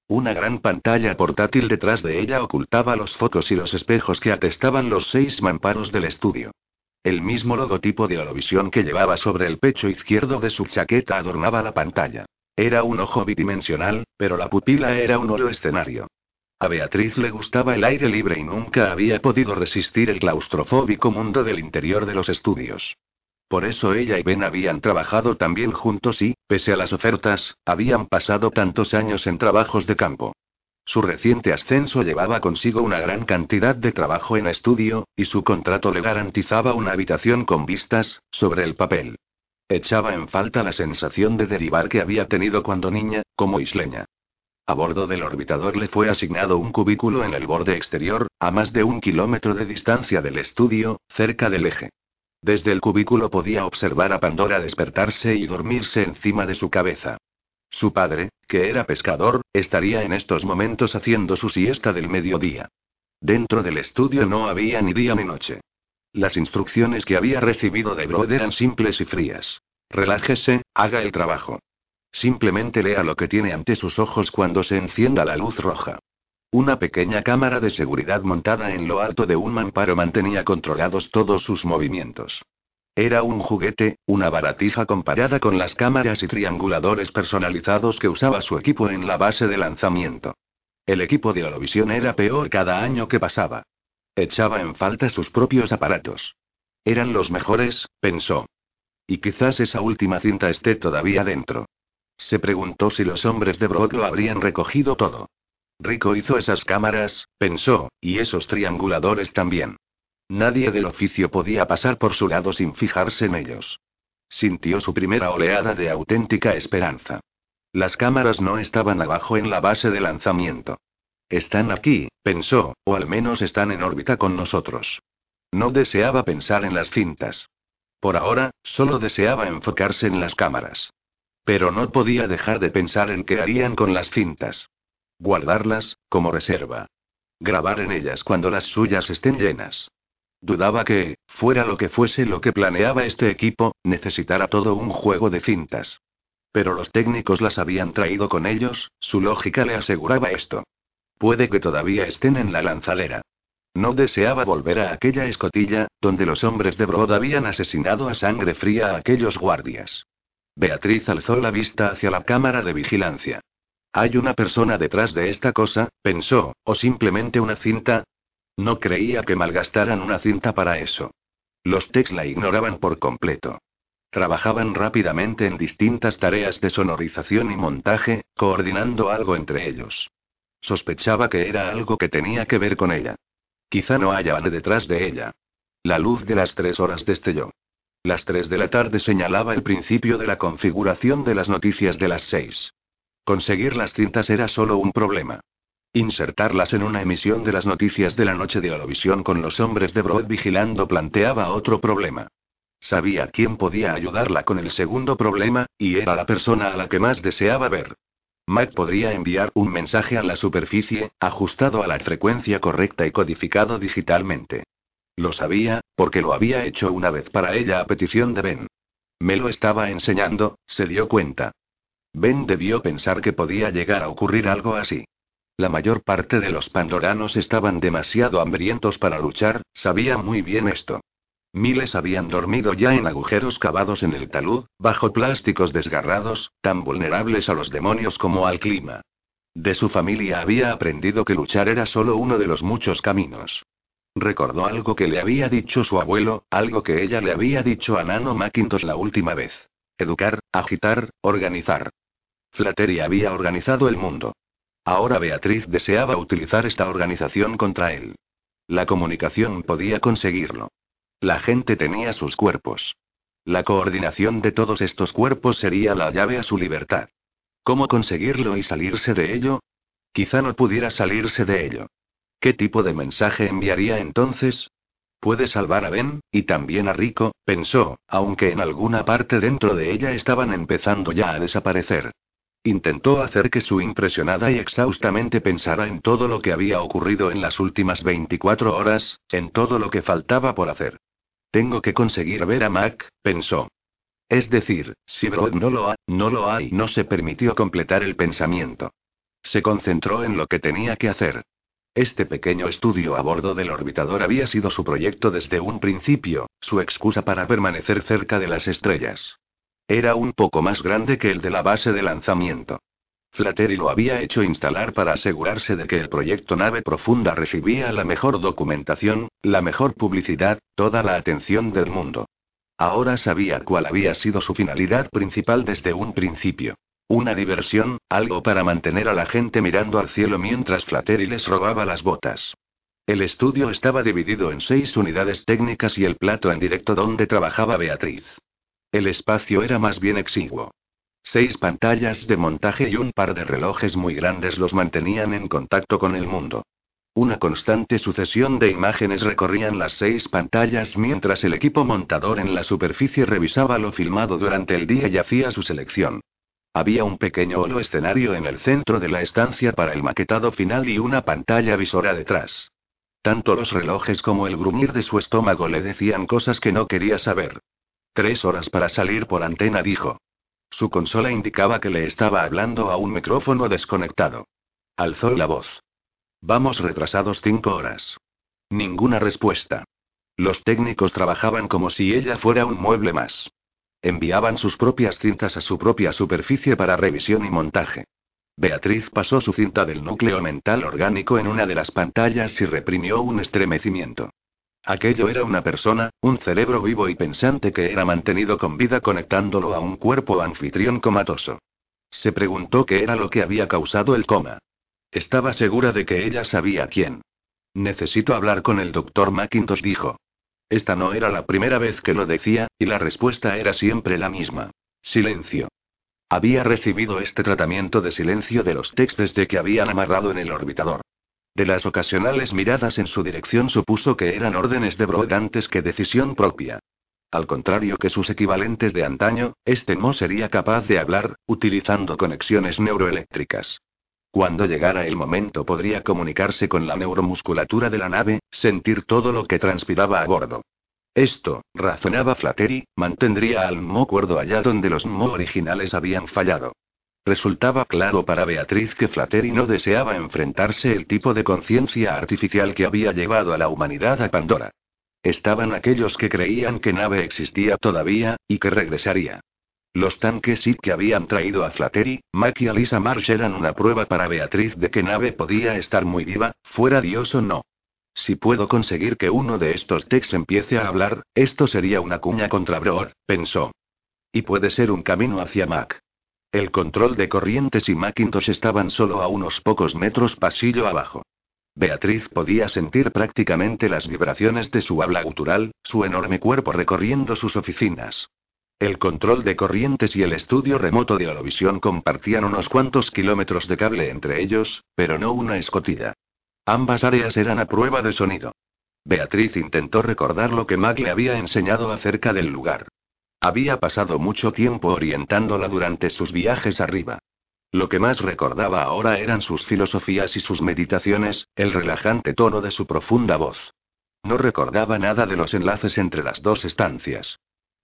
Una gran pantalla portátil detrás de ella ocultaba los focos y los espejos que atestaban los seis mamparos del estudio. El mismo logotipo de Olovisión que llevaba sobre el pecho izquierdo de su chaqueta adornaba la pantalla. Era un ojo bidimensional, pero la pupila era un oro escenario. A Beatriz le gustaba el aire libre y nunca había podido resistir el claustrofóbico mundo del interior de los estudios. Por eso ella y Ben habían trabajado también juntos y, pese a las ofertas, habían pasado tantos años en trabajos de campo. Su reciente ascenso llevaba consigo una gran cantidad de trabajo en estudio, y su contrato le garantizaba una habitación con vistas, sobre el papel. Echaba en falta la sensación de derivar que había tenido cuando niña, como isleña. A bordo del orbitador le fue asignado un cubículo en el borde exterior, a más de un kilómetro de distancia del estudio, cerca del eje. Desde el cubículo podía observar a Pandora despertarse y dormirse encima de su cabeza. Su padre, que era pescador, estaría en estos momentos haciendo su siesta del mediodía. Dentro del estudio no había ni día ni noche. Las instrucciones que había recibido de Brod eran simples y frías. Relájese, haga el trabajo. Simplemente lea lo que tiene ante sus ojos cuando se encienda la luz roja. Una pequeña cámara de seguridad montada en lo alto de un mamparo mantenía controlados todos sus movimientos. Era un juguete, una baratija comparada con las cámaras y trianguladores personalizados que usaba su equipo en la base de lanzamiento. El equipo de Olovisión era peor cada año que pasaba. Echaba en falta sus propios aparatos. Eran los mejores, pensó. Y quizás esa última cinta esté todavía dentro. Se preguntó si los hombres de Brock lo habrían recogido todo. Rico hizo esas cámaras, pensó, y esos trianguladores también. Nadie del oficio podía pasar por su lado sin fijarse en ellos. Sintió su primera oleada de auténtica esperanza. Las cámaras no estaban abajo en la base de lanzamiento. Están aquí, pensó, o al menos están en órbita con nosotros. No deseaba pensar en las cintas. Por ahora, solo deseaba enfocarse en las cámaras. Pero no podía dejar de pensar en qué harían con las cintas. Guardarlas, como reserva. Grabar en ellas cuando las suyas estén llenas. Dudaba que, fuera lo que fuese lo que planeaba este equipo, necesitara todo un juego de cintas. Pero los técnicos las habían traído con ellos, su lógica le aseguraba esto. Puede que todavía estén en la lanzadera. No deseaba volver a aquella escotilla, donde los hombres de Brod habían asesinado a sangre fría a aquellos guardias. Beatriz alzó la vista hacia la cámara de vigilancia. Hay una persona detrás de esta cosa, pensó, o simplemente una cinta, no creía que malgastaran una cinta para eso. Los Tex la ignoraban por completo. Trabajaban rápidamente en distintas tareas de sonorización y montaje, coordinando algo entre ellos. Sospechaba que era algo que tenía que ver con ella. Quizá no haya detrás de ella. La luz de las tres horas destelló. Las tres de la tarde señalaba el principio de la configuración de las noticias de las seis. Conseguir las cintas era solo un problema. Insertarlas en una emisión de las noticias de la noche de Eurovisión con los hombres de Broad vigilando planteaba otro problema. Sabía quién podía ayudarla con el segundo problema, y era la persona a la que más deseaba ver. Mac podría enviar un mensaje a la superficie, ajustado a la frecuencia correcta y codificado digitalmente. Lo sabía, porque lo había hecho una vez para ella a petición de Ben. Me lo estaba enseñando, se dio cuenta. Ben debió pensar que podía llegar a ocurrir algo así. La mayor parte de los pandoranos estaban demasiado hambrientos para luchar, sabía muy bien esto. Miles habían dormido ya en agujeros cavados en el talud, bajo plásticos desgarrados, tan vulnerables a los demonios como al clima. De su familia había aprendido que luchar era solo uno de los muchos caminos. Recordó algo que le había dicho su abuelo, algo que ella le había dicho a Nano Macintosh la última vez. Educar, agitar, organizar. Flattery había organizado el mundo. Ahora Beatriz deseaba utilizar esta organización contra él. La comunicación podía conseguirlo. La gente tenía sus cuerpos. La coordinación de todos estos cuerpos sería la llave a su libertad. ¿Cómo conseguirlo y salirse de ello? Quizá no pudiera salirse de ello. ¿Qué tipo de mensaje enviaría entonces? Puede salvar a Ben, y también a Rico, pensó, aunque en alguna parte dentro de ella estaban empezando ya a desaparecer. Intentó hacer que su impresionada y exhaustamente pensara en todo lo que había ocurrido en las últimas 24 horas, en todo lo que faltaba por hacer. Tengo que conseguir ver a Mac, pensó. Es decir, si Brod no lo ha, no lo ha y no se permitió completar el pensamiento. Se concentró en lo que tenía que hacer. Este pequeño estudio a bordo del orbitador había sido su proyecto desde un principio, su excusa para permanecer cerca de las estrellas. Era un poco más grande que el de la base de lanzamiento. Flattery lo había hecho instalar para asegurarse de que el proyecto Nave Profunda recibía la mejor documentación, la mejor publicidad, toda la atención del mundo. Ahora sabía cuál había sido su finalidad principal desde un principio. Una diversión, algo para mantener a la gente mirando al cielo mientras Flattery les robaba las botas. El estudio estaba dividido en seis unidades técnicas y el plato en directo donde trabajaba Beatriz. El espacio era más bien exiguo. Seis pantallas de montaje y un par de relojes muy grandes los mantenían en contacto con el mundo. Una constante sucesión de imágenes recorrían las seis pantallas mientras el equipo montador en la superficie revisaba lo filmado durante el día y hacía su selección. Había un pequeño holo escenario en el centro de la estancia para el maquetado final y una pantalla visora detrás. Tanto los relojes como el gruñir de su estómago le decían cosas que no quería saber. Tres horas para salir por antena, dijo. Su consola indicaba que le estaba hablando a un micrófono desconectado. Alzó la voz. Vamos retrasados cinco horas. Ninguna respuesta. Los técnicos trabajaban como si ella fuera un mueble más. Enviaban sus propias cintas a su propia superficie para revisión y montaje. Beatriz pasó su cinta del núcleo mental orgánico en una de las pantallas y reprimió un estremecimiento. Aquello era una persona, un cerebro vivo y pensante que era mantenido con vida conectándolo a un cuerpo anfitrión comatoso. Se preguntó qué era lo que había causado el coma. Estaba segura de que ella sabía quién. Necesito hablar con el doctor McIntosh, dijo. Esta no era la primera vez que lo decía, y la respuesta era siempre la misma. Silencio. Había recibido este tratamiento de silencio de los textos de que habían amarrado en el orbitador. De las ocasionales miradas en su dirección supuso que eran órdenes de Broad antes que decisión propia. Al contrario que sus equivalentes de antaño, este no sería capaz de hablar, utilizando conexiones neuroeléctricas. Cuando llegara el momento podría comunicarse con la neuromusculatura de la nave, sentir todo lo que transpiraba a bordo. Esto, razonaba Flattery, mantendría al Mo cuerdo allá donde los Mo originales habían fallado. Resultaba claro para Beatriz que Flattery no deseaba enfrentarse el tipo de conciencia artificial que había llevado a la humanidad a Pandora. Estaban aquellos que creían que Nave existía todavía, y que regresaría. Los tanques sí que habían traído a Flattery, Mac y Alisa Marsh eran una prueba para Beatriz de que Nave podía estar muy viva, fuera Dios o no. Si puedo conseguir que uno de estos techs empiece a hablar, esto sería una cuña contra Broad, pensó. Y puede ser un camino hacia Mac. El control de corrientes y Macintosh estaban solo a unos pocos metros pasillo abajo. Beatriz podía sentir prácticamente las vibraciones de su habla gutural, su enorme cuerpo recorriendo sus oficinas. El control de corrientes y el estudio remoto de Olovisión compartían unos cuantos kilómetros de cable entre ellos, pero no una escotilla. Ambas áreas eran a prueba de sonido. Beatriz intentó recordar lo que Mag le había enseñado acerca del lugar. Había pasado mucho tiempo orientándola durante sus viajes arriba. Lo que más recordaba ahora eran sus filosofías y sus meditaciones, el relajante tono de su profunda voz. No recordaba nada de los enlaces entre las dos estancias.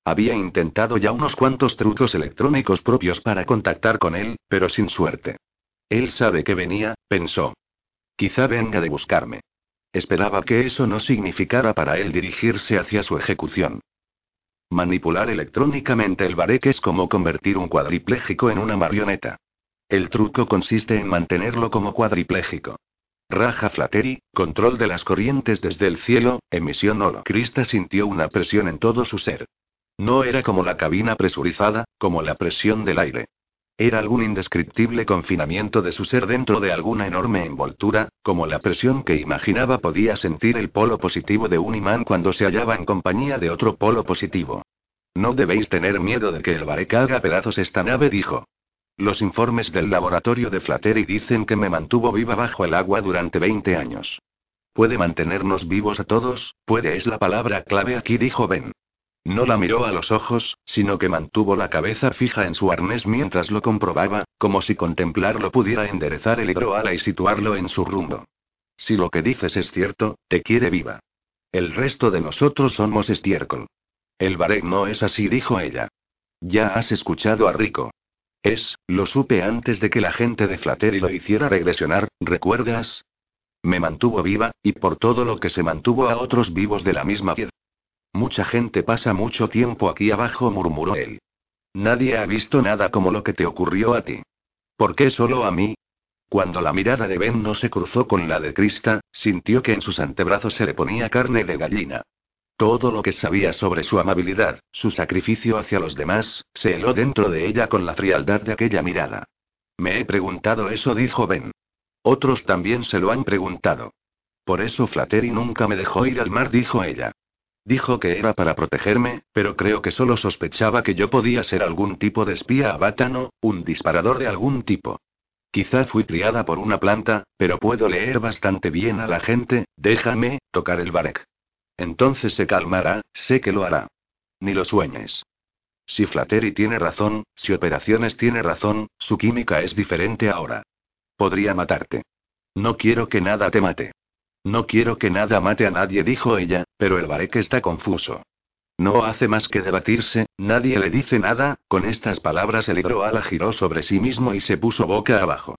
Había intentado ya unos cuantos trucos electrónicos propios para contactar con él, pero sin suerte. Él sabe que venía, pensó. Quizá venga de buscarme. Esperaba que eso no significara para él dirigirse hacia su ejecución. Manipular electrónicamente el barek es como convertir un cuadripléjico en una marioneta. El truco consiste en mantenerlo como cuadripléjico. Raja Flattery, control de las corrientes desde el cielo, emisión holo. Krista sintió una presión en todo su ser. No era como la cabina presurizada, como la presión del aire. Era algún indescriptible confinamiento de su ser dentro de alguna enorme envoltura, como la presión que imaginaba podía sentir el polo positivo de un imán cuando se hallaba en compañía de otro polo positivo. No debéis tener miedo de que el Barek haga pedazos esta nave, dijo. Los informes del laboratorio de Flattery dicen que me mantuvo viva bajo el agua durante 20 años. Puede mantenernos vivos a todos, puede es la palabra clave aquí, dijo Ben. No la miró a los ojos, sino que mantuvo la cabeza fija en su arnés mientras lo comprobaba, como si contemplarlo pudiera enderezar el hidroala y situarlo en su rumbo. Si lo que dices es cierto, te quiere viva. El resto de nosotros somos estiércol. El Barek no es así, dijo ella. Ya has escuchado a Rico. Es, lo supe antes de que la gente de Flattery lo hiciera regresionar, ¿recuerdas? Me mantuvo viva, y por todo lo que se mantuvo a otros vivos de la misma piedra. Mucha gente pasa mucho tiempo aquí abajo, murmuró él. Nadie ha visto nada como lo que te ocurrió a ti. ¿Por qué solo a mí? Cuando la mirada de Ben no se cruzó con la de Krista, sintió que en sus antebrazos se le ponía carne de gallina. Todo lo que sabía sobre su amabilidad, su sacrificio hacia los demás, se heló dentro de ella con la frialdad de aquella mirada. Me he preguntado eso, dijo Ben. Otros también se lo han preguntado. Por eso Flattery nunca me dejó ir al mar, dijo ella. Dijo que era para protegerme, pero creo que solo sospechaba que yo podía ser algún tipo de espía abátano, un disparador de algún tipo. Quizá fui criada por una planta, pero puedo leer bastante bien a la gente, déjame, tocar el barek. Entonces se calmará, sé que lo hará. Ni lo sueñes. Si Flattery tiene razón, si Operaciones tiene razón, su química es diferente ahora. Podría matarte. No quiero que nada te mate. No quiero que nada mate a nadie, dijo ella, pero el Barek está confuso. No hace más que debatirse, nadie le dice nada, con estas palabras el hidroala giró sobre sí mismo y se puso boca abajo.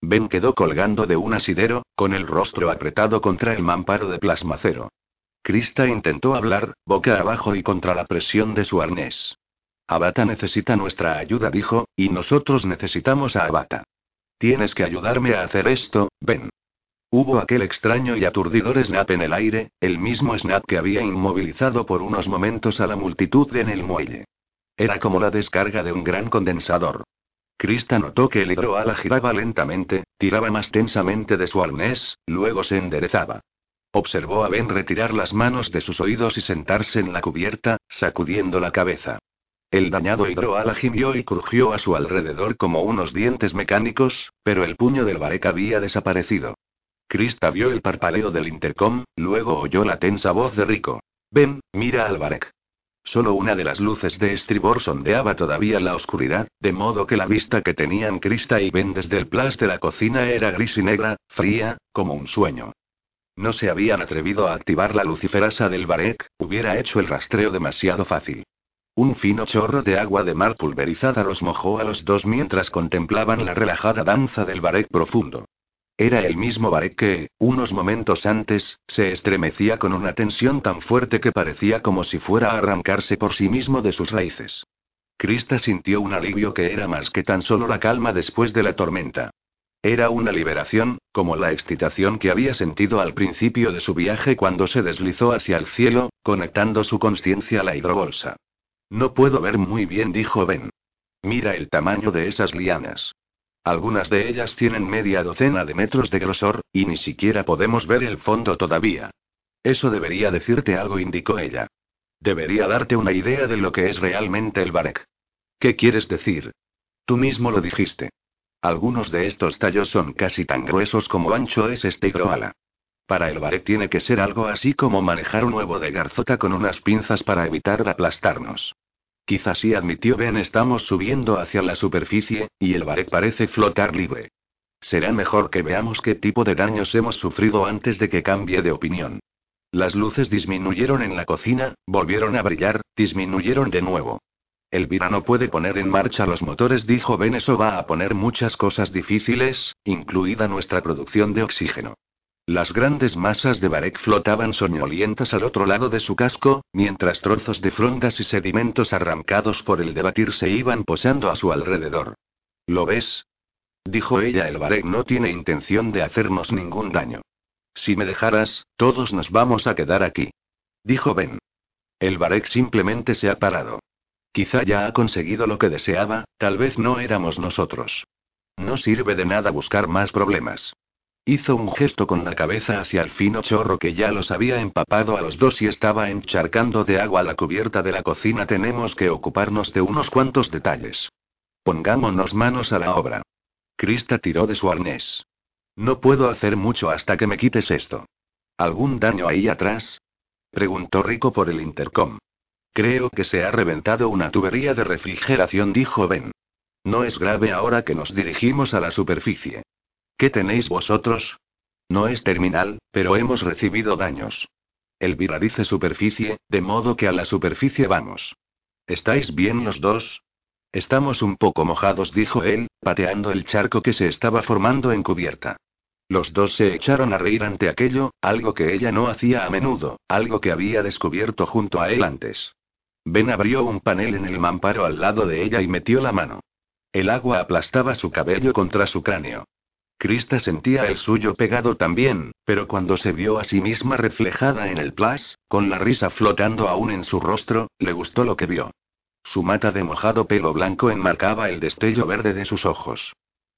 Ben quedó colgando de un asidero, con el rostro apretado contra el mamparo de plasmacero. Krista intentó hablar, boca abajo y contra la presión de su arnés. Abata necesita nuestra ayuda, dijo, y nosotros necesitamos a Abata. Tienes que ayudarme a hacer esto, ven. Hubo aquel extraño y aturdidor snap en el aire, el mismo snap que había inmovilizado por unos momentos a la multitud en el muelle. Era como la descarga de un gran condensador. Krista notó que el hidroala giraba lentamente, tiraba más tensamente de su arnés, luego se enderezaba. Observó a Ben retirar las manos de sus oídos y sentarse en la cubierta, sacudiendo la cabeza. El dañado hidroala gimió y crujió a su alrededor como unos dientes mecánicos, pero el puño del Barek había desaparecido. Krista vio el parpaleo del intercom, luego oyó la tensa voz de Rico. Ben, mira al Barek. Solo una de las luces de estribor sondeaba todavía la oscuridad, de modo que la vista que tenían Krista y Ben desde el plas de la cocina era gris y negra, fría, como un sueño. No se habían atrevido a activar la luciferasa del Barek, hubiera hecho el rastreo demasiado fácil. Un fino chorro de agua de mar pulverizada los mojó a los dos mientras contemplaban la relajada danza del Barek profundo. Era el mismo Barek que, unos momentos antes, se estremecía con una tensión tan fuerte que parecía como si fuera a arrancarse por sí mismo de sus raíces. Krista sintió un alivio que era más que tan solo la calma después de la tormenta. Era una liberación, como la excitación que había sentido al principio de su viaje cuando se deslizó hacia el cielo, conectando su conciencia a la hidrobolsa. No puedo ver muy bien, dijo Ben. Mira el tamaño de esas lianas. Algunas de ellas tienen media docena de metros de grosor, y ni siquiera podemos ver el fondo todavía. Eso debería decirte algo, indicó ella. Debería darte una idea de lo que es realmente el Barek. ¿Qué quieres decir? Tú mismo lo dijiste. Algunos de estos tallos son casi tan gruesos como ancho es este hidroala. Para el Barek tiene que ser algo así como manejar un huevo de garzota con unas pinzas para evitar aplastarnos. Quizás sí admitió Ben estamos subiendo hacia la superficie, y el Barek parece flotar libre. Será mejor que veamos qué tipo de daños hemos sufrido antes de que cambie de opinión. Las luces disminuyeron en la cocina, volvieron a brillar, disminuyeron de nuevo. Elvira no puede poner en marcha los motores, dijo Ben. Eso va a poner muchas cosas difíciles, incluida nuestra producción de oxígeno. Las grandes masas de Barek flotaban soñolientas al otro lado de su casco, mientras trozos de frondas y sedimentos arrancados por el debatir se iban posando a su alrededor. ¿Lo ves? Dijo ella, el Barek no tiene intención de hacernos ningún daño. Si me dejaras, todos nos vamos a quedar aquí. Dijo Ben. El Barek simplemente se ha parado. Quizá ya ha conseguido lo que deseaba, tal vez no éramos nosotros. No sirve de nada buscar más problemas. Hizo un gesto con la cabeza hacia el fino chorro que ya los había empapado a los dos y estaba encharcando de agua la cubierta de la cocina. Tenemos que ocuparnos de unos cuantos detalles. Pongámonos manos a la obra. Krista tiró de su arnés. No puedo hacer mucho hasta que me quites esto. ¿Algún daño ahí atrás? Preguntó Rico por el intercom. Creo que se ha reventado una tubería de refrigeración, dijo Ben. No es grave ahora que nos dirigimos a la superficie. ¿Qué tenéis vosotros? No es terminal, pero hemos recibido daños. Elvira dice superficie, de modo que a la superficie vamos. ¿Estáis bien los dos? Estamos un poco mojados, dijo él, pateando el charco que se estaba formando en cubierta. Los dos se echaron a reír ante aquello, algo que ella no hacía a menudo, algo que había descubierto junto a él antes. Ben abrió un panel en el mamparo al lado de ella y metió la mano. El agua aplastaba su cabello contra su cráneo. Krista sentía el suyo pegado también, pero cuando se vio a sí misma reflejada en el plas, con la risa flotando aún en su rostro, le gustó lo que vio. Su mata de mojado pelo blanco enmarcaba el destello verde de sus ojos.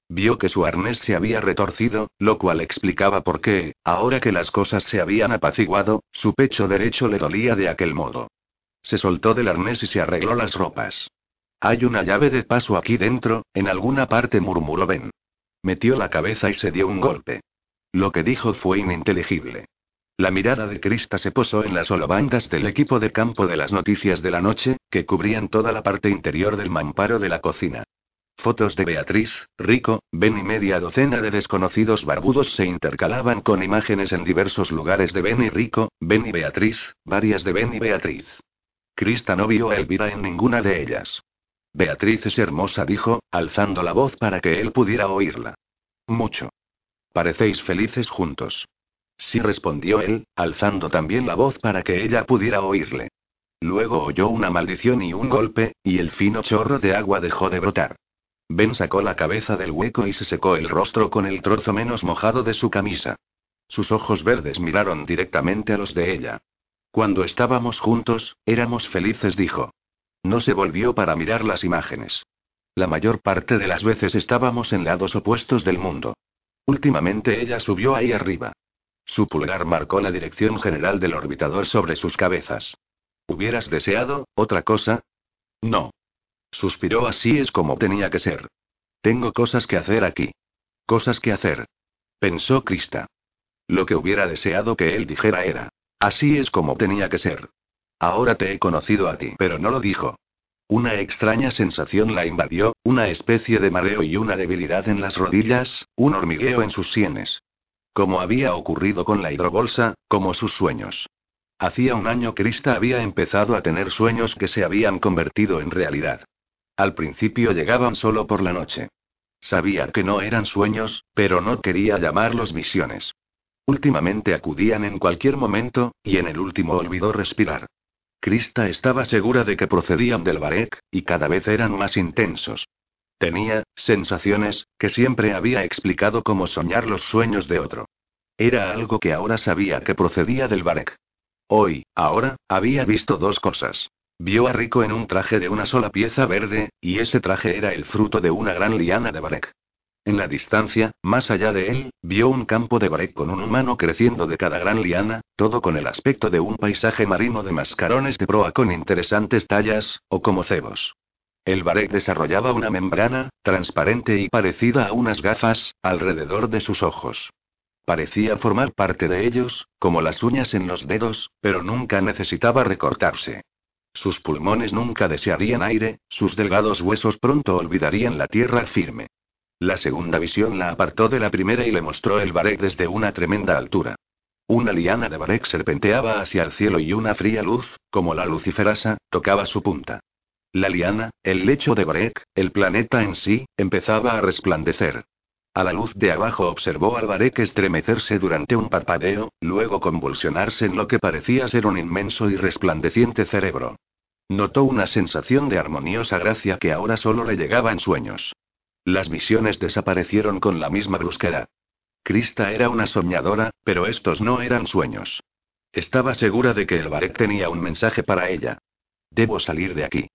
Vio que su arnés se había retorcido, lo cual explicaba por qué, ahora que las cosas se habían apaciguado, su pecho derecho le dolía de aquel modo. Se soltó del arnés y se arregló las ropas. Hay una llave de paso aquí dentro, en alguna parte murmuró Ben. Metió la cabeza y se dio un golpe. Lo que dijo fue ininteligible. La mirada de Krista se posó en las holobandas del equipo de campo de las noticias de la noche, que cubrían toda la parte interior del mamparo de la cocina. Fotos de Beatriz, Rico, Ben y media docena de desconocidos barbudos se intercalaban con imágenes en diversos lugares de Ben y Rico, Ben y Beatriz, varias de Ben y Beatriz. Krista no vio a Elvira en ninguna de ellas. Beatriz es hermosa, dijo, alzando la voz para que él pudiera oírla. Mucho. Parecéis felices juntos. Sí respondió él, alzando también la voz para que ella pudiera oírle. Luego oyó una maldición y un golpe, y el fino chorro de agua dejó de brotar. Ben sacó la cabeza del hueco y se secó el rostro con el trozo menos mojado de su camisa. Sus ojos verdes miraron directamente a los de ella. Cuando estábamos juntos, éramos felices, dijo. No se volvió para mirar las imágenes. La mayor parte de las veces estábamos en lados opuestos del mundo. Últimamente ella subió ahí arriba. Su pulgar marcó la dirección general del orbitador sobre sus cabezas. ¿Hubieras deseado otra cosa? No. Suspiró así es como tenía que ser. Tengo cosas que hacer aquí. Cosas que hacer. Pensó Krista. Lo que hubiera deseado que él dijera era. Así es como tenía que ser. Ahora te he conocido a ti, pero no lo dijo. Una extraña sensación la invadió, una especie de mareo y una debilidad en las rodillas, un hormigueo en sus sienes. Como había ocurrido con la hidrobolsa, como sus sueños. Hacía un año Krista había empezado a tener sueños que se habían convertido en realidad. Al principio llegaban solo por la noche. Sabía que no eran sueños, pero no quería llamarlos visiones. Últimamente acudían en cualquier momento, y en el último olvidó respirar. Krista estaba segura de que procedían del Barek, y cada vez eran más intensos. Tenía, sensaciones, que siempre había explicado como soñar los sueños de otro. Era algo que ahora sabía que procedía del Barek. Hoy, ahora, había visto dos cosas. Vio a Rico en un traje de una sola pieza verde, y ese traje era el fruto de una gran liana de Barek. En la distancia, más allá de él, vio un campo de barek con un humano creciendo de cada gran liana, todo con el aspecto de un paisaje marino de mascarones de proa con interesantes tallas, o como cebos. El barek desarrollaba una membrana, transparente y parecida a unas gafas, alrededor de sus ojos. Parecía formar parte de ellos, como las uñas en los dedos, pero nunca necesitaba recortarse. Sus pulmones nunca desearían aire, sus delgados huesos pronto olvidarían la tierra firme. La segunda visión la apartó de la primera y le mostró el Barek desde una tremenda altura. Una liana de Barek serpenteaba hacia el cielo y una fría luz, como la luciferasa, tocaba su punta. La liana, el lecho de Barek, el planeta en sí, empezaba a resplandecer. A la luz de abajo observó al Barek estremecerse durante un parpadeo, luego convulsionarse en lo que parecía ser un inmenso y resplandeciente cerebro. Notó una sensación de armoniosa gracia que ahora solo le llegaba en sueños. Las visiones desaparecieron con la misma brusquedad. Krista era una soñadora, pero estos no eran sueños. Estaba segura de que el Barek tenía un mensaje para ella. Debo salir de aquí.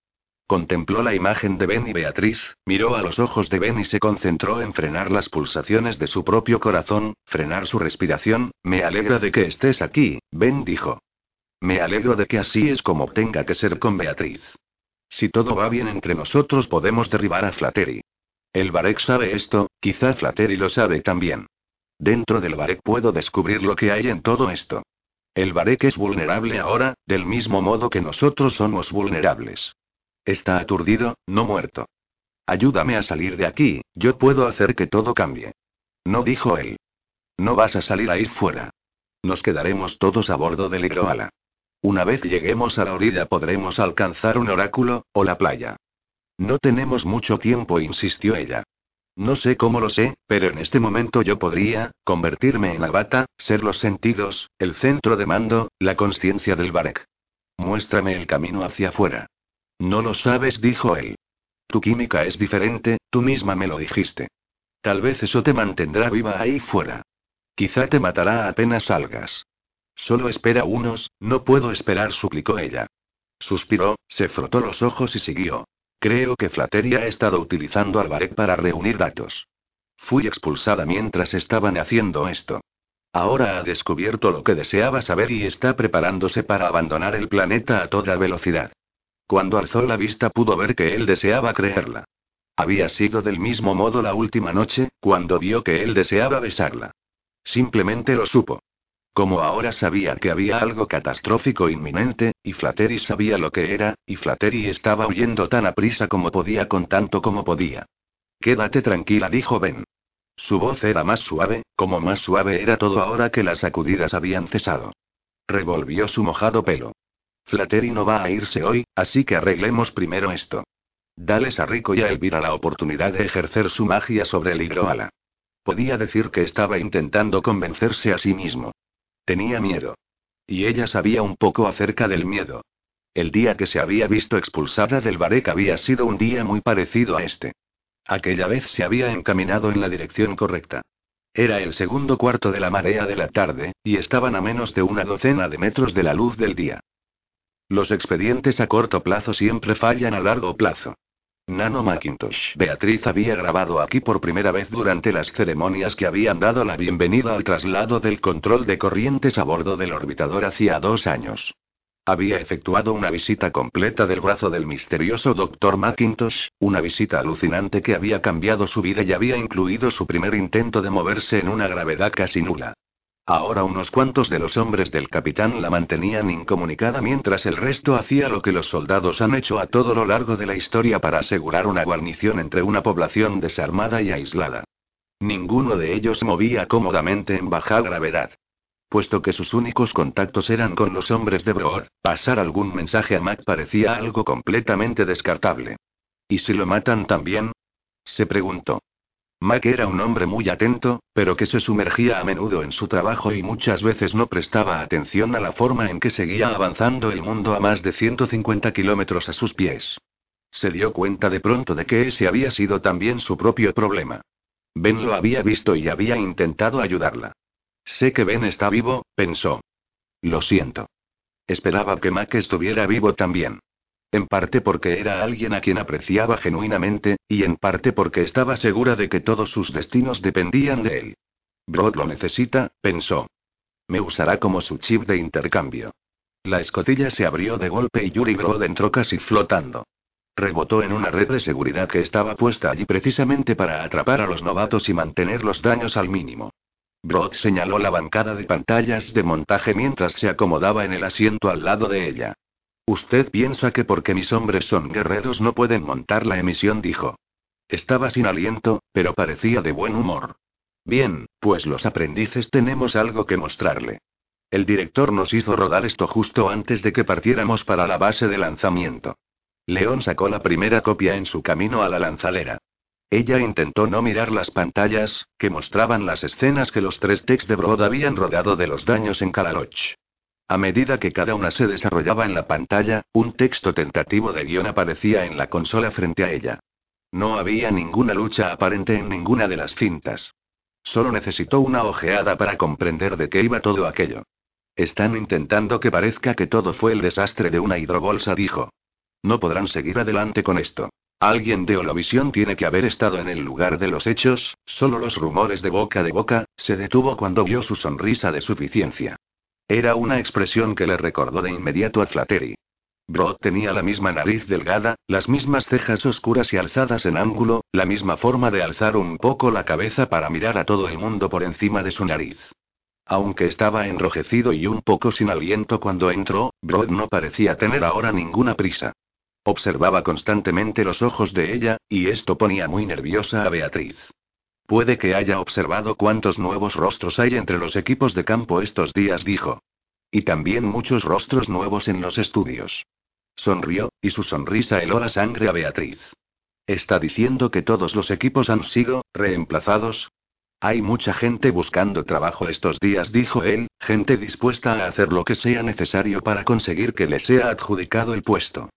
Contempló la imagen de Ben y Beatriz, miró a los ojos de Ben y se concentró en frenar las pulsaciones de su propio corazón, frenar su respiración. Me alegra de que estés aquí, Ben dijo. Me alegro de que así es como tenga que ser con Beatriz. Si todo va bien entre nosotros podemos derribar a Flattery. El Barek sabe esto, quizá Flattery lo sabe también. Dentro del Barek puedo descubrir lo que hay en todo esto. El Barek es vulnerable ahora, del mismo modo que nosotros somos vulnerables. Está aturdido, no muerto. Ayúdame a salir de aquí, yo puedo hacer que todo cambie. No dijo él. No vas a salir a ir fuera. Nos quedaremos todos a bordo del Igroala. Una vez lleguemos a la orilla podremos alcanzar un oráculo, o la playa. No tenemos mucho tiempo, insistió ella. No sé cómo lo sé, pero en este momento yo podría, convertirme en Abata, ser los sentidos, el centro de mando, la conciencia del Barek. Muéstrame el camino hacia afuera. No lo sabes, dijo él. Tu química es diferente, tú misma me lo dijiste. Tal vez eso te mantendrá viva ahí fuera. Quizá te matará apenas salgas. Solo espera unos, no puedo esperar, suplicó ella. Suspiró, se frotó los ojos y siguió. Creo que Flattery ha estado utilizando al Barek para reunir datos. Fui expulsada mientras estaban haciendo esto. Ahora ha descubierto lo que deseaba saber y está preparándose para abandonar el planeta a toda velocidad. Cuando alzó la vista pudo ver que él deseaba creerla. Había sido del mismo modo la última noche, cuando vio que él deseaba besarla. Simplemente lo supo. Como ahora sabía que había algo catastrófico inminente, y Flattery sabía lo que era, y Flattery estaba huyendo tan aprisa como podía con tanto como podía. Quédate tranquila, dijo Ben. Su voz era más suave, como más suave era todo ahora que las sacudidas habían cesado. Revolvió su mojado pelo. Flattery no va a irse hoy, así que arreglemos primero esto. Dales a Rico y a Elvira la oportunidad de ejercer su magia sobre el Hidroala. Podía decir que estaba intentando convencerse a sí mismo. Tenía miedo. Y ella sabía un poco acerca del miedo. El día que se había visto expulsada del Barek había sido un día muy parecido a este. Aquella vez se había encaminado en la dirección correcta. Era el segundo cuarto de la marea de la tarde, y estaban a menos de una docena de metros de la luz del día. Los expedientes a corto plazo siempre fallan a largo plazo. Nano Macintosh. Beatriz había grabado aquí por primera vez durante las ceremonias que habían dado la bienvenida al traslado del control de corrientes a bordo del orbitador hacía dos años. Había efectuado una visita completa del brazo del misterioso Dr. Macintosh, una visita alucinante que había cambiado su vida y había incluido su primer intento de moverse en una gravedad casi nula. Ahora unos cuantos de los hombres del capitán la mantenían incomunicada mientras el resto hacía lo que los soldados han hecho a todo lo largo de la historia para asegurar una guarnición entre una población desarmada y aislada. Ninguno de ellos movía cómodamente en baja gravedad. Puesto que sus únicos contactos eran con los hombres de Broad, pasar algún mensaje a Mac parecía algo completamente descartable. ¿Y si lo matan también? Se preguntó. Mac era un hombre muy atento, pero que se sumergía a menudo en su trabajo y muchas veces no prestaba atención a la forma en que seguía avanzando el mundo a más de 150 kilómetros a sus pies. Se dio cuenta de pronto de que ese había sido también su propio problema. Ben lo había visto y había intentado ayudarla. Sé que Ben está vivo, pensó. Lo siento. Esperaba que Mac estuviera vivo también. En parte porque era alguien a quien apreciaba genuinamente, y en parte porque estaba segura de que todos sus destinos dependían de él. Brod lo necesita, pensó. Me usará como su chip de intercambio. La escotilla se abrió de golpe y Yuri Brod entró casi flotando. Rebotó en una red de seguridad que estaba puesta allí precisamente para atrapar a los novatos y mantener los daños al mínimo. Brod señaló la bancada de pantallas de montaje mientras se acomodaba en el asiento al lado de ella. Usted piensa que porque mis hombres son guerreros no pueden montar la emisión, dijo. Estaba sin aliento, pero parecía de buen humor. Bien, pues los aprendices tenemos algo que mostrarle. El director nos hizo rodar esto justo antes de que partiéramos para la base de lanzamiento. León sacó la primera copia en su camino a la lanzadera. Ella intentó no mirar las pantallas, que mostraban las escenas que los tres techs de Broad habían rodado de los daños en Calaloch. A medida que cada una se desarrollaba en la pantalla, un texto tentativo de guion aparecía en la consola frente a ella. No había ninguna lucha aparente en ninguna de las cintas. Solo necesitó una ojeada para comprender de qué iba todo aquello. Están intentando que parezca que todo fue el desastre de una hidrobolsa, dijo. No podrán seguir adelante con esto. Alguien de Olovisión tiene que haber estado en el lugar de los hechos, solo los rumores de boca de boca, se detuvo cuando vio su sonrisa de suficiencia. Era una expresión que le recordó de inmediato a Flattery. Brod tenía la misma nariz delgada, las mismas cejas oscuras y alzadas en ángulo, la misma forma de alzar un poco la cabeza para mirar a todo el mundo por encima de su nariz. Aunque estaba enrojecido y un poco sin aliento cuando entró, Brod no parecía tener ahora ninguna prisa. Observaba constantemente los ojos de ella, y esto ponía muy nerviosa a Beatriz. Puede que haya observado cuántos nuevos rostros hay entre los equipos de campo estos días, dijo. Y también muchos rostros nuevos en los estudios. Sonrió, y su sonrisa heló la sangre a Beatriz. ¿Está diciendo que todos los equipos han sido reemplazados? Hay mucha gente buscando trabajo estos días, dijo él, gente dispuesta a hacer lo que sea necesario para conseguir que le sea adjudicado el puesto.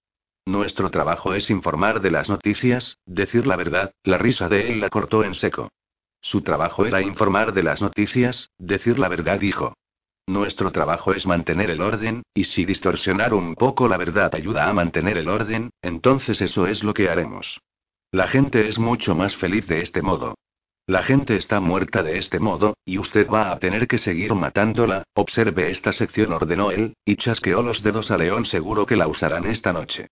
Nuestro trabajo es informar de las noticias, decir la verdad, la risa de él la cortó en seco. Su trabajo era informar de las noticias, decir la verdad, dijo. Nuestro trabajo es mantener el orden, y si distorsionar un poco la verdad ayuda a mantener el orden, entonces eso es lo que haremos. La gente es mucho más feliz de este modo. La gente está muerta de este modo, y usted va a tener que seguir matándola. Observe esta sección, ordenó él, y chasqueó los dedos a León, seguro que la usarán esta noche.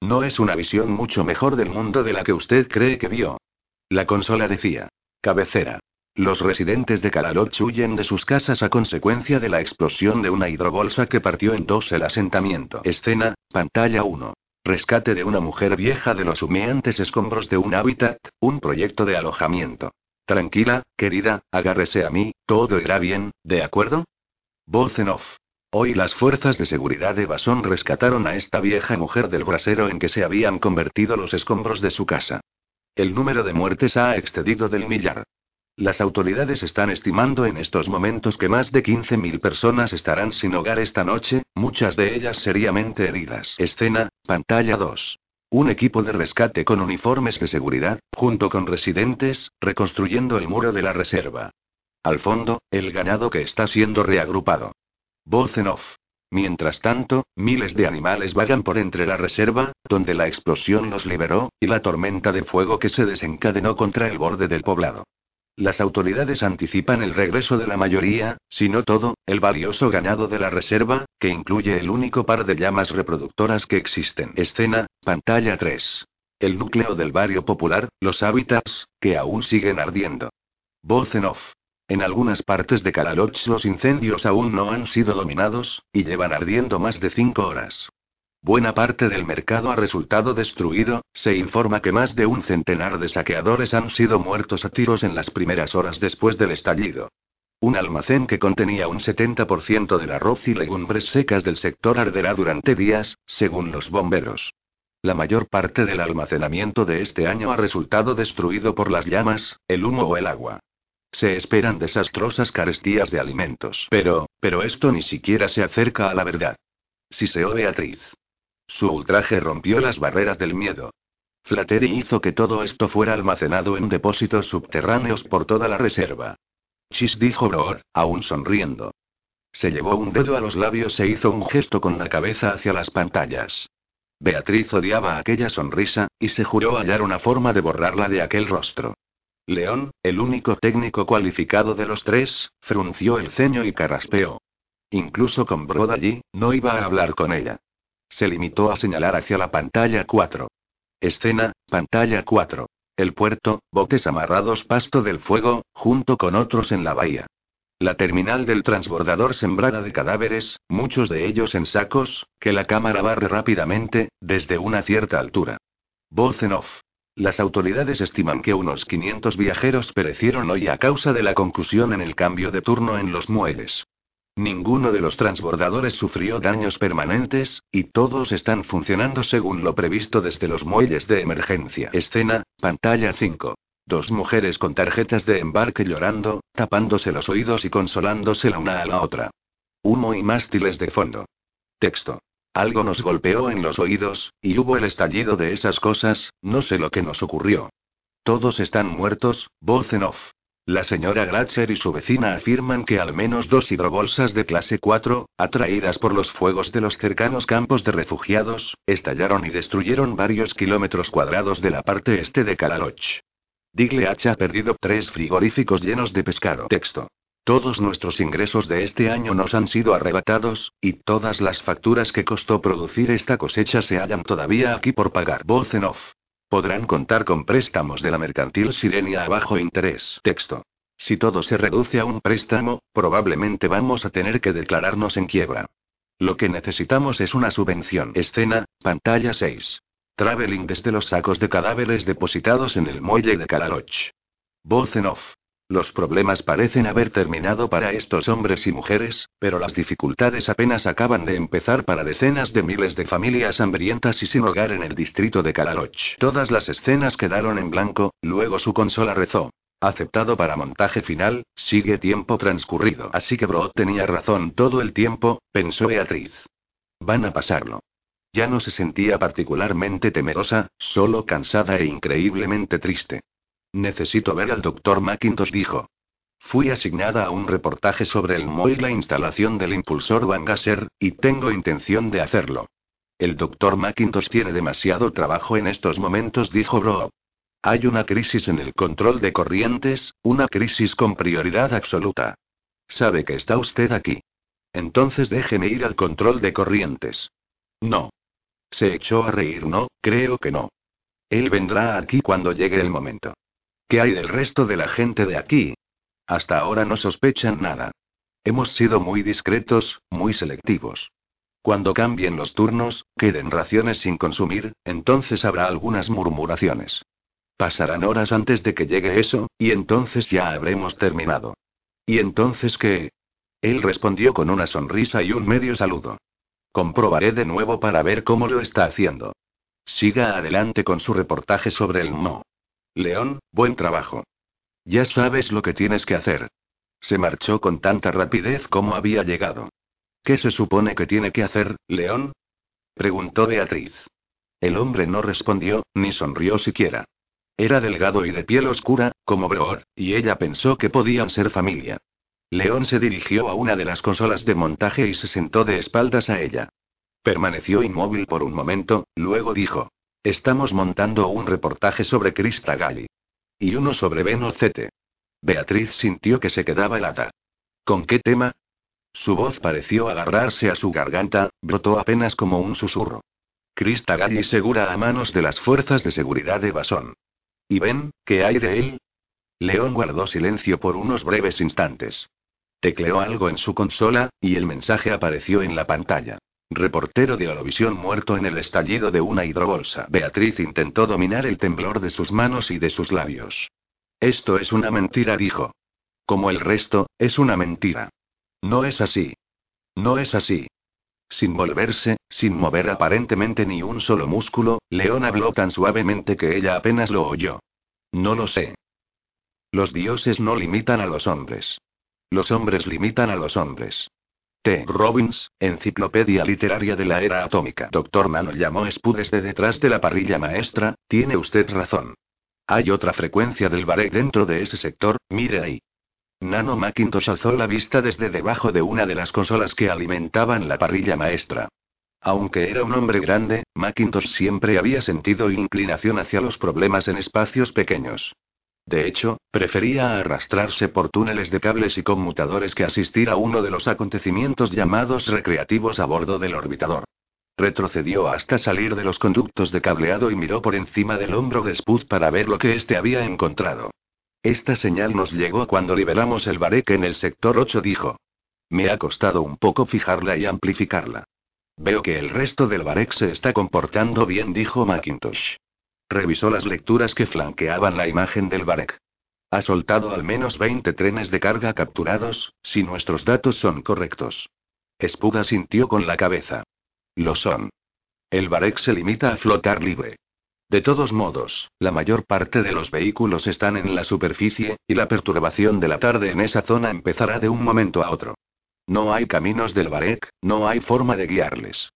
No es una visión mucho mejor del mundo de la que usted cree que vio. La consola decía. Cabecera. Los residentes de Calaloch huyen de sus casas a consecuencia de la explosión de una hidrobolsa que partió en dos el asentamiento. Escena, pantalla 1. Rescate de una mujer vieja de los humeantes escombros de un hábitat, un proyecto de alojamiento. Tranquila, querida, agárrese a mí, todo irá bien, ¿de acuerdo? Voz en off. Hoy las fuerzas de seguridad de Basón rescataron a esta vieja mujer del brasero en que se habían convertido los escombros de su casa. El número de muertes ha excedido del millar. Las autoridades están estimando en estos momentos que más de 15.000 personas estarán sin hogar esta noche, muchas de ellas seriamente heridas. Escena, pantalla 2. Un equipo de rescate con uniformes de seguridad, junto con residentes, reconstruyendo el muro de la reserva. Al fondo, el ganado que está siendo reagrupado. Voz en off. Mientras tanto, miles de animales vagan por entre la reserva, donde la explosión los liberó, y la tormenta de fuego que se desencadenó contra el borde del poblado. Las autoridades anticipan el regreso de la mayoría, si no todo, el valioso ganado de la reserva, que incluye el único par de llamas reproductoras que existen. Escena, pantalla 3. El núcleo del barrio popular, los hábitats, que aún siguen ardiendo. Voz en off. En algunas partes de Calaloch los incendios aún no han sido dominados, y llevan ardiendo más de cinco horas. Buena parte del mercado ha resultado destruido, se informa que más de un centenar de saqueadores han sido muertos a tiros en las primeras horas después del estallido. Un almacén que contenía un 70% del arroz y legumbres secas del sector arderá durante días, según los bomberos. La mayor parte del almacenamiento de este año ha resultado destruido por las llamas, el humo o el agua. Se esperan desastrosas carestías de alimentos. Pero, pero esto ni siquiera se acerca a la verdad. Siseó Beatriz. Su ultraje rompió las barreras del miedo. Flattery hizo que todo esto fuera almacenado en depósitos subterráneos por toda la reserva. Chis dijo Broor, aún sonriendo. Se llevó un dedo a los labios e hizo un gesto con la cabeza hacia las pantallas. Beatriz odiaba aquella sonrisa, y se juró hallar una forma de borrarla de aquel rostro. León, el único técnico cualificado de los tres, frunció el ceño y carraspeó. Incluso con Brod allí, no iba a hablar con ella. Se limitó a señalar hacia la pantalla 4. Escena, pantalla 4. El puerto, botes amarrados pasto del fuego, junto con otros en la bahía. La terminal del transbordador sembrada de cadáveres, muchos de ellos en sacos, que la cámara barre rápidamente, desde una cierta altura. Voz en off. Las autoridades estiman que unos 500 viajeros perecieron hoy a causa de la concusión en el cambio de turno en los muelles. Ninguno de los transbordadores sufrió daños permanentes, y todos están funcionando según lo previsto desde los muelles de emergencia. Escena, pantalla 5. Dos mujeres con tarjetas de embarque llorando, tapándose los oídos y consolándose la una a la otra. Humo y mástiles de fondo. Texto. Algo nos golpeó en los oídos, y hubo el estallido de esas cosas, no sé lo que nos ocurrió. Todos están muertos, voz en off. La señora Gratcher y su vecina afirman que al menos dos hidrobolsas de clase 4, atraídas por los fuegos de los cercanos campos de refugiados, estallaron y destruyeron varios kilómetros cuadrados de la parte este de Calaloch. Digle H ha perdido tres frigoríficos llenos de pescado. Texto. Todos nuestros ingresos de este año nos han sido arrebatados, y todas las facturas que costó producir esta cosecha se hallan todavía aquí por pagar. Voz. Podrán contar con préstamos de la mercantil Sirenia a bajo interés. Texto. Si todo se reduce a un préstamo, probablemente vamos a tener que declararnos en quiebra. Lo que necesitamos es una subvención. Escena, pantalla 6. Traveling desde los sacos de cadáveres depositados en el muelle de Calaloch. Voz. Los problemas parecen haber terminado para estos hombres y mujeres, pero las dificultades apenas acaban de empezar para decenas de miles de familias hambrientas y sin hogar en el distrito de Calaloch. Todas las escenas quedaron en blanco, luego su consola rezó. Aceptado para montaje final, sigue tiempo transcurrido. Así que Bro tenía razón todo el tiempo, pensó Beatriz. Van a pasarlo. Ya no se sentía particularmente temerosa, solo cansada e increíblemente triste. Necesito ver al doctor McIntosh, dijo. Fui asignada a un reportaje sobre el Mo y la instalación del impulsor Van Gasser, y tengo intención de hacerlo. El doctor McIntosh tiene demasiado trabajo en estos momentos, dijo Bro. Hay una crisis en el control de corrientes, una crisis con prioridad absoluta. Sabe que está usted aquí. Entonces déjeme ir al control de corrientes. No. Se echó a reír, no, creo que no. Él vendrá aquí cuando llegue el momento. ¿Qué hay del resto de la gente de aquí? Hasta ahora no sospechan nada. Hemos sido muy discretos, muy selectivos. Cuando cambien los turnos, queden raciones sin consumir, entonces habrá algunas murmuraciones. Pasarán horas antes de que llegue eso, y entonces ya habremos terminado. ¿Y entonces qué? Él respondió con una sonrisa y un medio saludo. Comprobaré de nuevo para ver cómo lo está haciendo. Siga adelante con su reportaje sobre el Mo. León, buen trabajo. Ya sabes lo que tienes que hacer. Se marchó con tanta rapidez como había llegado. ¿Qué se supone que tiene que hacer, León? preguntó Beatriz. El hombre no respondió, ni sonrió siquiera. Era delgado y de piel oscura, como Broor, y ella pensó que podían ser familia. León se dirigió a una de las consolas de montaje y se sentó de espaldas a ella. Permaneció inmóvil por un momento, luego dijo: Estamos montando un reportaje sobre Krista Gali. Y uno sobre Benocete. Beatriz sintió que se quedaba helada. ¿Con qué tema? Su voz pareció agarrarse a su garganta, brotó apenas como un susurro. Krista Gali segura a manos de las fuerzas de seguridad de Basón. ¿Y Ben, qué hay de él? León guardó silencio por unos breves instantes. Tecleó algo en su consola, y el mensaje apareció en la pantalla. Reportero de Olovisión muerto en el estallido de una hidrobolsa. Beatriz intentó dominar el temblor de sus manos y de sus labios. Esto es una mentira, dijo. Como el resto, es una mentira. No es así. No es así. Sin volverse, sin mover aparentemente ni un solo músculo, León habló tan suavemente que ella apenas lo oyó. No lo sé. Los dioses no limitan a los hombres. Los hombres limitan a los hombres. T. Robbins, Enciclopedia Literaria de la Era Atómica. Doctor Mano llamó Spu desde detrás de la parrilla maestra, tiene usted razón. Hay otra frecuencia del Barek dentro de ese sector, mire ahí. Nano Macintosh alzó la vista desde debajo de una de las consolas que alimentaban la parrilla maestra. Aunque era un hombre grande, Macintosh siempre había sentido inclinación hacia los problemas en espacios pequeños. De hecho, prefería arrastrarse por túneles de cables y conmutadores que asistir a uno de los acontecimientos llamados recreativos a bordo del orbitador. Retrocedió hasta salir de los conductos de cableado y miró por encima del hombro de Spud para ver lo que éste había encontrado. Esta señal nos llegó cuando liberamos el Barek en el sector 8, dijo. Me ha costado un poco fijarla y amplificarla. Veo que el resto del Barek se está comportando bien, dijo Macintosh. Revisó las lecturas que flanqueaban la imagen del Barek. Ha soltado al menos 20 trenes de carga capturados, si nuestros datos son correctos. Espuda sintió con la cabeza. Lo son. El Barek se limita a flotar libre. De todos modos, la mayor parte de los vehículos están en la superficie, y la perturbación de la tarde en esa zona empezará de un momento a otro. No hay caminos del Barek, no hay forma de guiarles.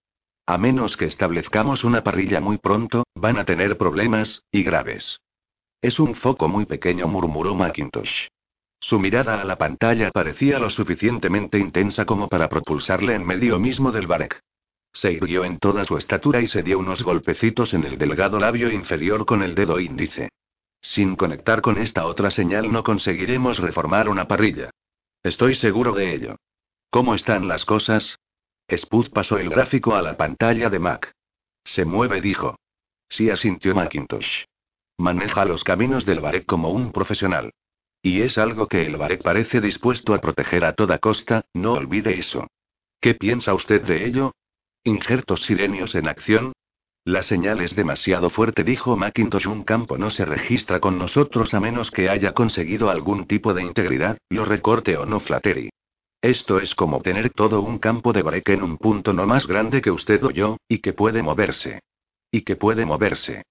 A menos que establezcamos una parrilla muy pronto, van a tener problemas, y graves. Es un foco muy pequeño, murmuró Macintosh. Su mirada a la pantalla parecía lo suficientemente intensa como para propulsarle en medio mismo del Barek. Se irguió en toda su estatura y se dio unos golpecitos en el delgado labio inferior con el dedo índice. Sin conectar con esta otra señal no conseguiremos reformar una parrilla. Estoy seguro de ello. ¿Cómo están las cosas? Spud pasó el gráfico a la pantalla de Mac. Se mueve, dijo. Sí, asintió Macintosh. Maneja los caminos del Barek como un profesional. Y es algo que el Barek parece dispuesto a proteger a toda costa, no olvide eso. ¿Qué piensa usted de ello? ¿Injertos sirenios en acción? La señal es demasiado fuerte, dijo Macintosh. Un campo no se registra con nosotros a menos que haya conseguido algún tipo de integridad, lo recorte o no Flattery. Esto es como tener todo un campo de break en un punto no más grande que usted o yo, y que puede moverse. Y que puede moverse.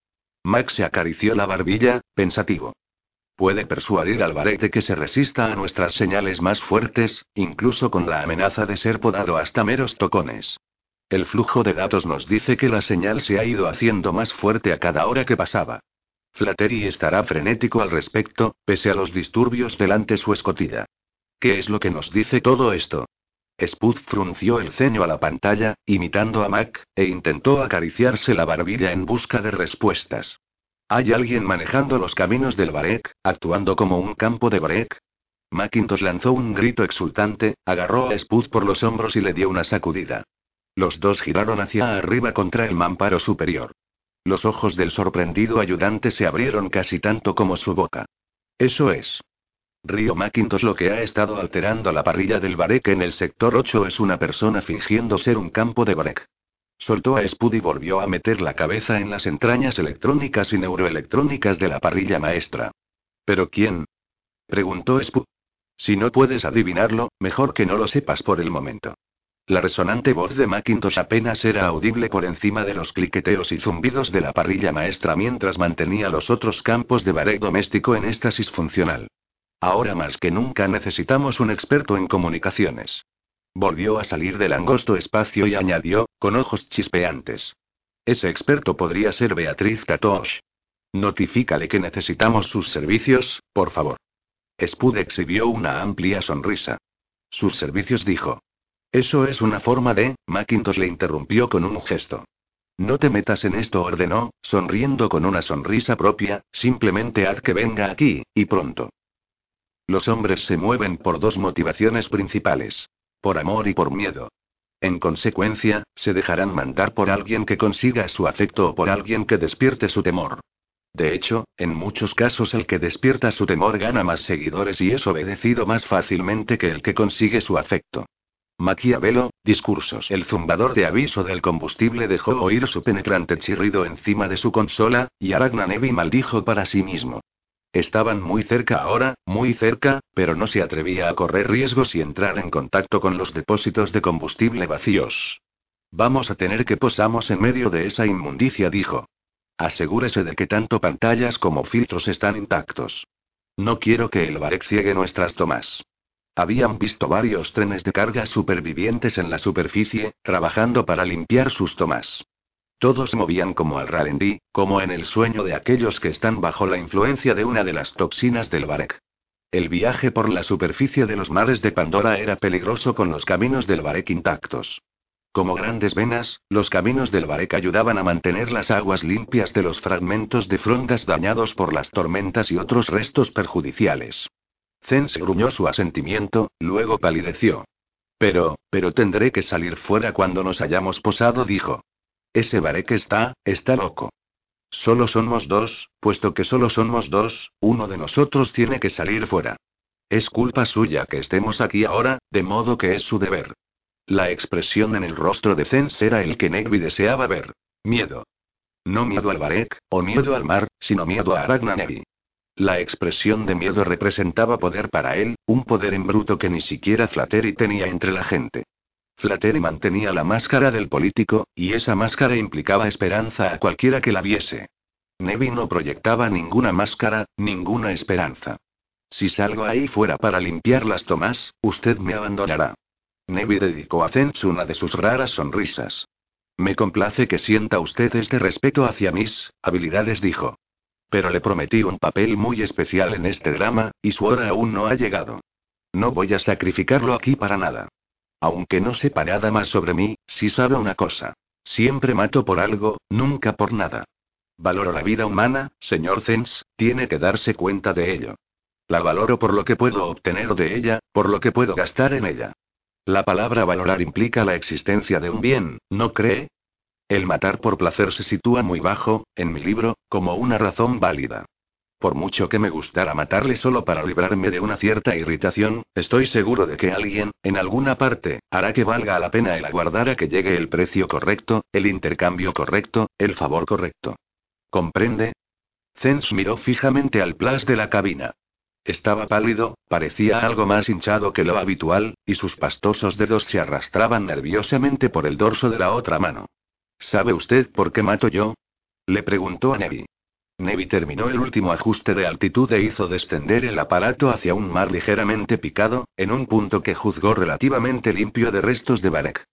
Max se acarició la barbilla, pensativo. Puede persuadir al Barek de que se resista a nuestras señales más fuertes, incluso con la amenaza de ser podado hasta meros tocones. El flujo de datos nos dice que la señal se ha ido haciendo más fuerte a cada hora que pasaba. Flattery estará frenético al respecto, pese a los disturbios delante su escotilla. ¿Qué es lo que nos dice todo esto? Spud frunció el ceño a la pantalla, imitando a Mac, e intentó acariciarse la barbilla en busca de respuestas. ¿Hay alguien manejando los caminos del Barek, actuando como un campo de Barek? Macintosh lanzó un grito exultante, agarró a Spud por los hombros y le dio una sacudida. Los dos giraron hacia arriba contra el mamparo superior. Los ojos del sorprendido ayudante se abrieron casi tanto como su boca. Eso es. Río Macintosh lo que ha estado alterando la parrilla del Barek en el sector 8 es una persona fingiendo ser un campo de Barek. Soltó a Spud y volvió a meter la cabeza en las entrañas electrónicas y neuroelectrónicas de la parrilla maestra. ¿Pero quién? preguntó Spud. Si no puedes adivinarlo, mejor que no lo sepas por el momento. La resonante voz de Macintosh apenas era audible por encima de los cliqueteos y zumbidos de la parrilla maestra mientras mantenía los otros campos de Barek doméstico en éxtasis funcional. Ahora más que nunca necesitamos un experto en comunicaciones. Volvió a salir del angosto espacio y añadió, con ojos chispeantes. Ese experto podría ser Beatriz Katosh. Notifícale que necesitamos sus servicios, por favor. Spud exhibió una amplia sonrisa. Sus servicios dijo. Eso es una forma de. Macintosh le interrumpió con un gesto. No te metas en esto, ordenó, sonriendo con una sonrisa propia, simplemente haz que venga aquí, y pronto. Los hombres se mueven por dos motivaciones principales. Por amor y por miedo. En consecuencia, se dejarán mandar por alguien que consiga su afecto o por alguien que despierte su temor. De hecho, en muchos casos el que despierta su temor gana más seguidores y es obedecido más fácilmente que el que consigue su afecto. Maquiavelo, discursos. El zumbador de aviso del combustible dejó oír su penetrante chirrido encima de su consola, y Aragnanevi maldijo para sí mismo. Estaban muy cerca ahora, muy cerca, pero no se atrevía a correr riesgos y entrar en contacto con los depósitos de combustible vacíos. Vamos a tener que posamos en medio de esa inmundicia, dijo. Asegúrese de que tanto pantallas como filtros están intactos. No quiero que el Barek ciegue nuestras tomas. Habían visto varios trenes de carga supervivientes en la superficie, trabajando para limpiar sus tomas. Todos movían como al ralentí, como en el sueño de aquellos que están bajo la influencia de una de las toxinas del Barek. El viaje por la superficie de los mares de Pandora era peligroso con los caminos del Barek intactos. Como grandes venas, los caminos del Barek ayudaban a mantener las aguas limpias de los fragmentos de frondas dañados por las tormentas y otros restos perjudiciales. Zen se gruñó su asentimiento, luego palideció. Pero, pero tendré que salir fuera cuando nos hayamos posado, dijo. Ese Barek está, está loco. Solo somos dos, puesto que solo somos dos, uno de nosotros tiene que salir fuera. Es culpa suya que estemos aquí ahora, de modo que es su deber. La expresión en el rostro de Zens era el que Negvi deseaba ver. Miedo. No miedo al Barek, o miedo al mar, sino miedo a Aragna. La expresión de miedo representaba poder para él, un poder en bruto que ni siquiera Flattery tenía entre la gente. Flattery mantenía la máscara del político, y esa máscara implicaba esperanza a cualquiera que la viese. Nevi no proyectaba ninguna máscara, ninguna esperanza. Si salgo ahí fuera para limpiar las tomas, usted me abandonará. Nevi dedicó a Zench una de sus raras sonrisas. Me complace que sienta usted este respeto hacia mis habilidades, dijo. Pero le prometí un papel muy especial en este drama, y su hora aún no ha llegado. No voy a sacrificarlo aquí para nada. Aunque no sepa nada más sobre mí, sí sabe una cosa. Siempre mato por algo, nunca por nada. Valoro la vida humana, señor Zens, tiene que darse cuenta de ello. La valoro por lo que puedo obtener de ella, por lo que puedo gastar en ella. La palabra valorar implica la existencia de un bien, ¿no cree? El matar por placer se sitúa muy bajo, en mi libro, como una razón válida. Por mucho que me gustara matarle solo para librarme de una cierta irritación, estoy seguro de que alguien, en alguna parte, hará que valga la pena el aguardar a que llegue el precio correcto, el intercambio correcto, el favor correcto. ¿Comprende? Zens miró fijamente al plas de la cabina. Estaba pálido, parecía algo más hinchado que lo habitual, y sus pastosos dedos se arrastraban nerviosamente por el dorso de la otra mano. ¿Sabe usted por qué mato yo? Le preguntó a Nevi. Nevi terminó el último ajuste de altitud e hizo descender el aparato hacia un mar ligeramente picado, en un punto que juzgó relativamente limpio de restos de Barek.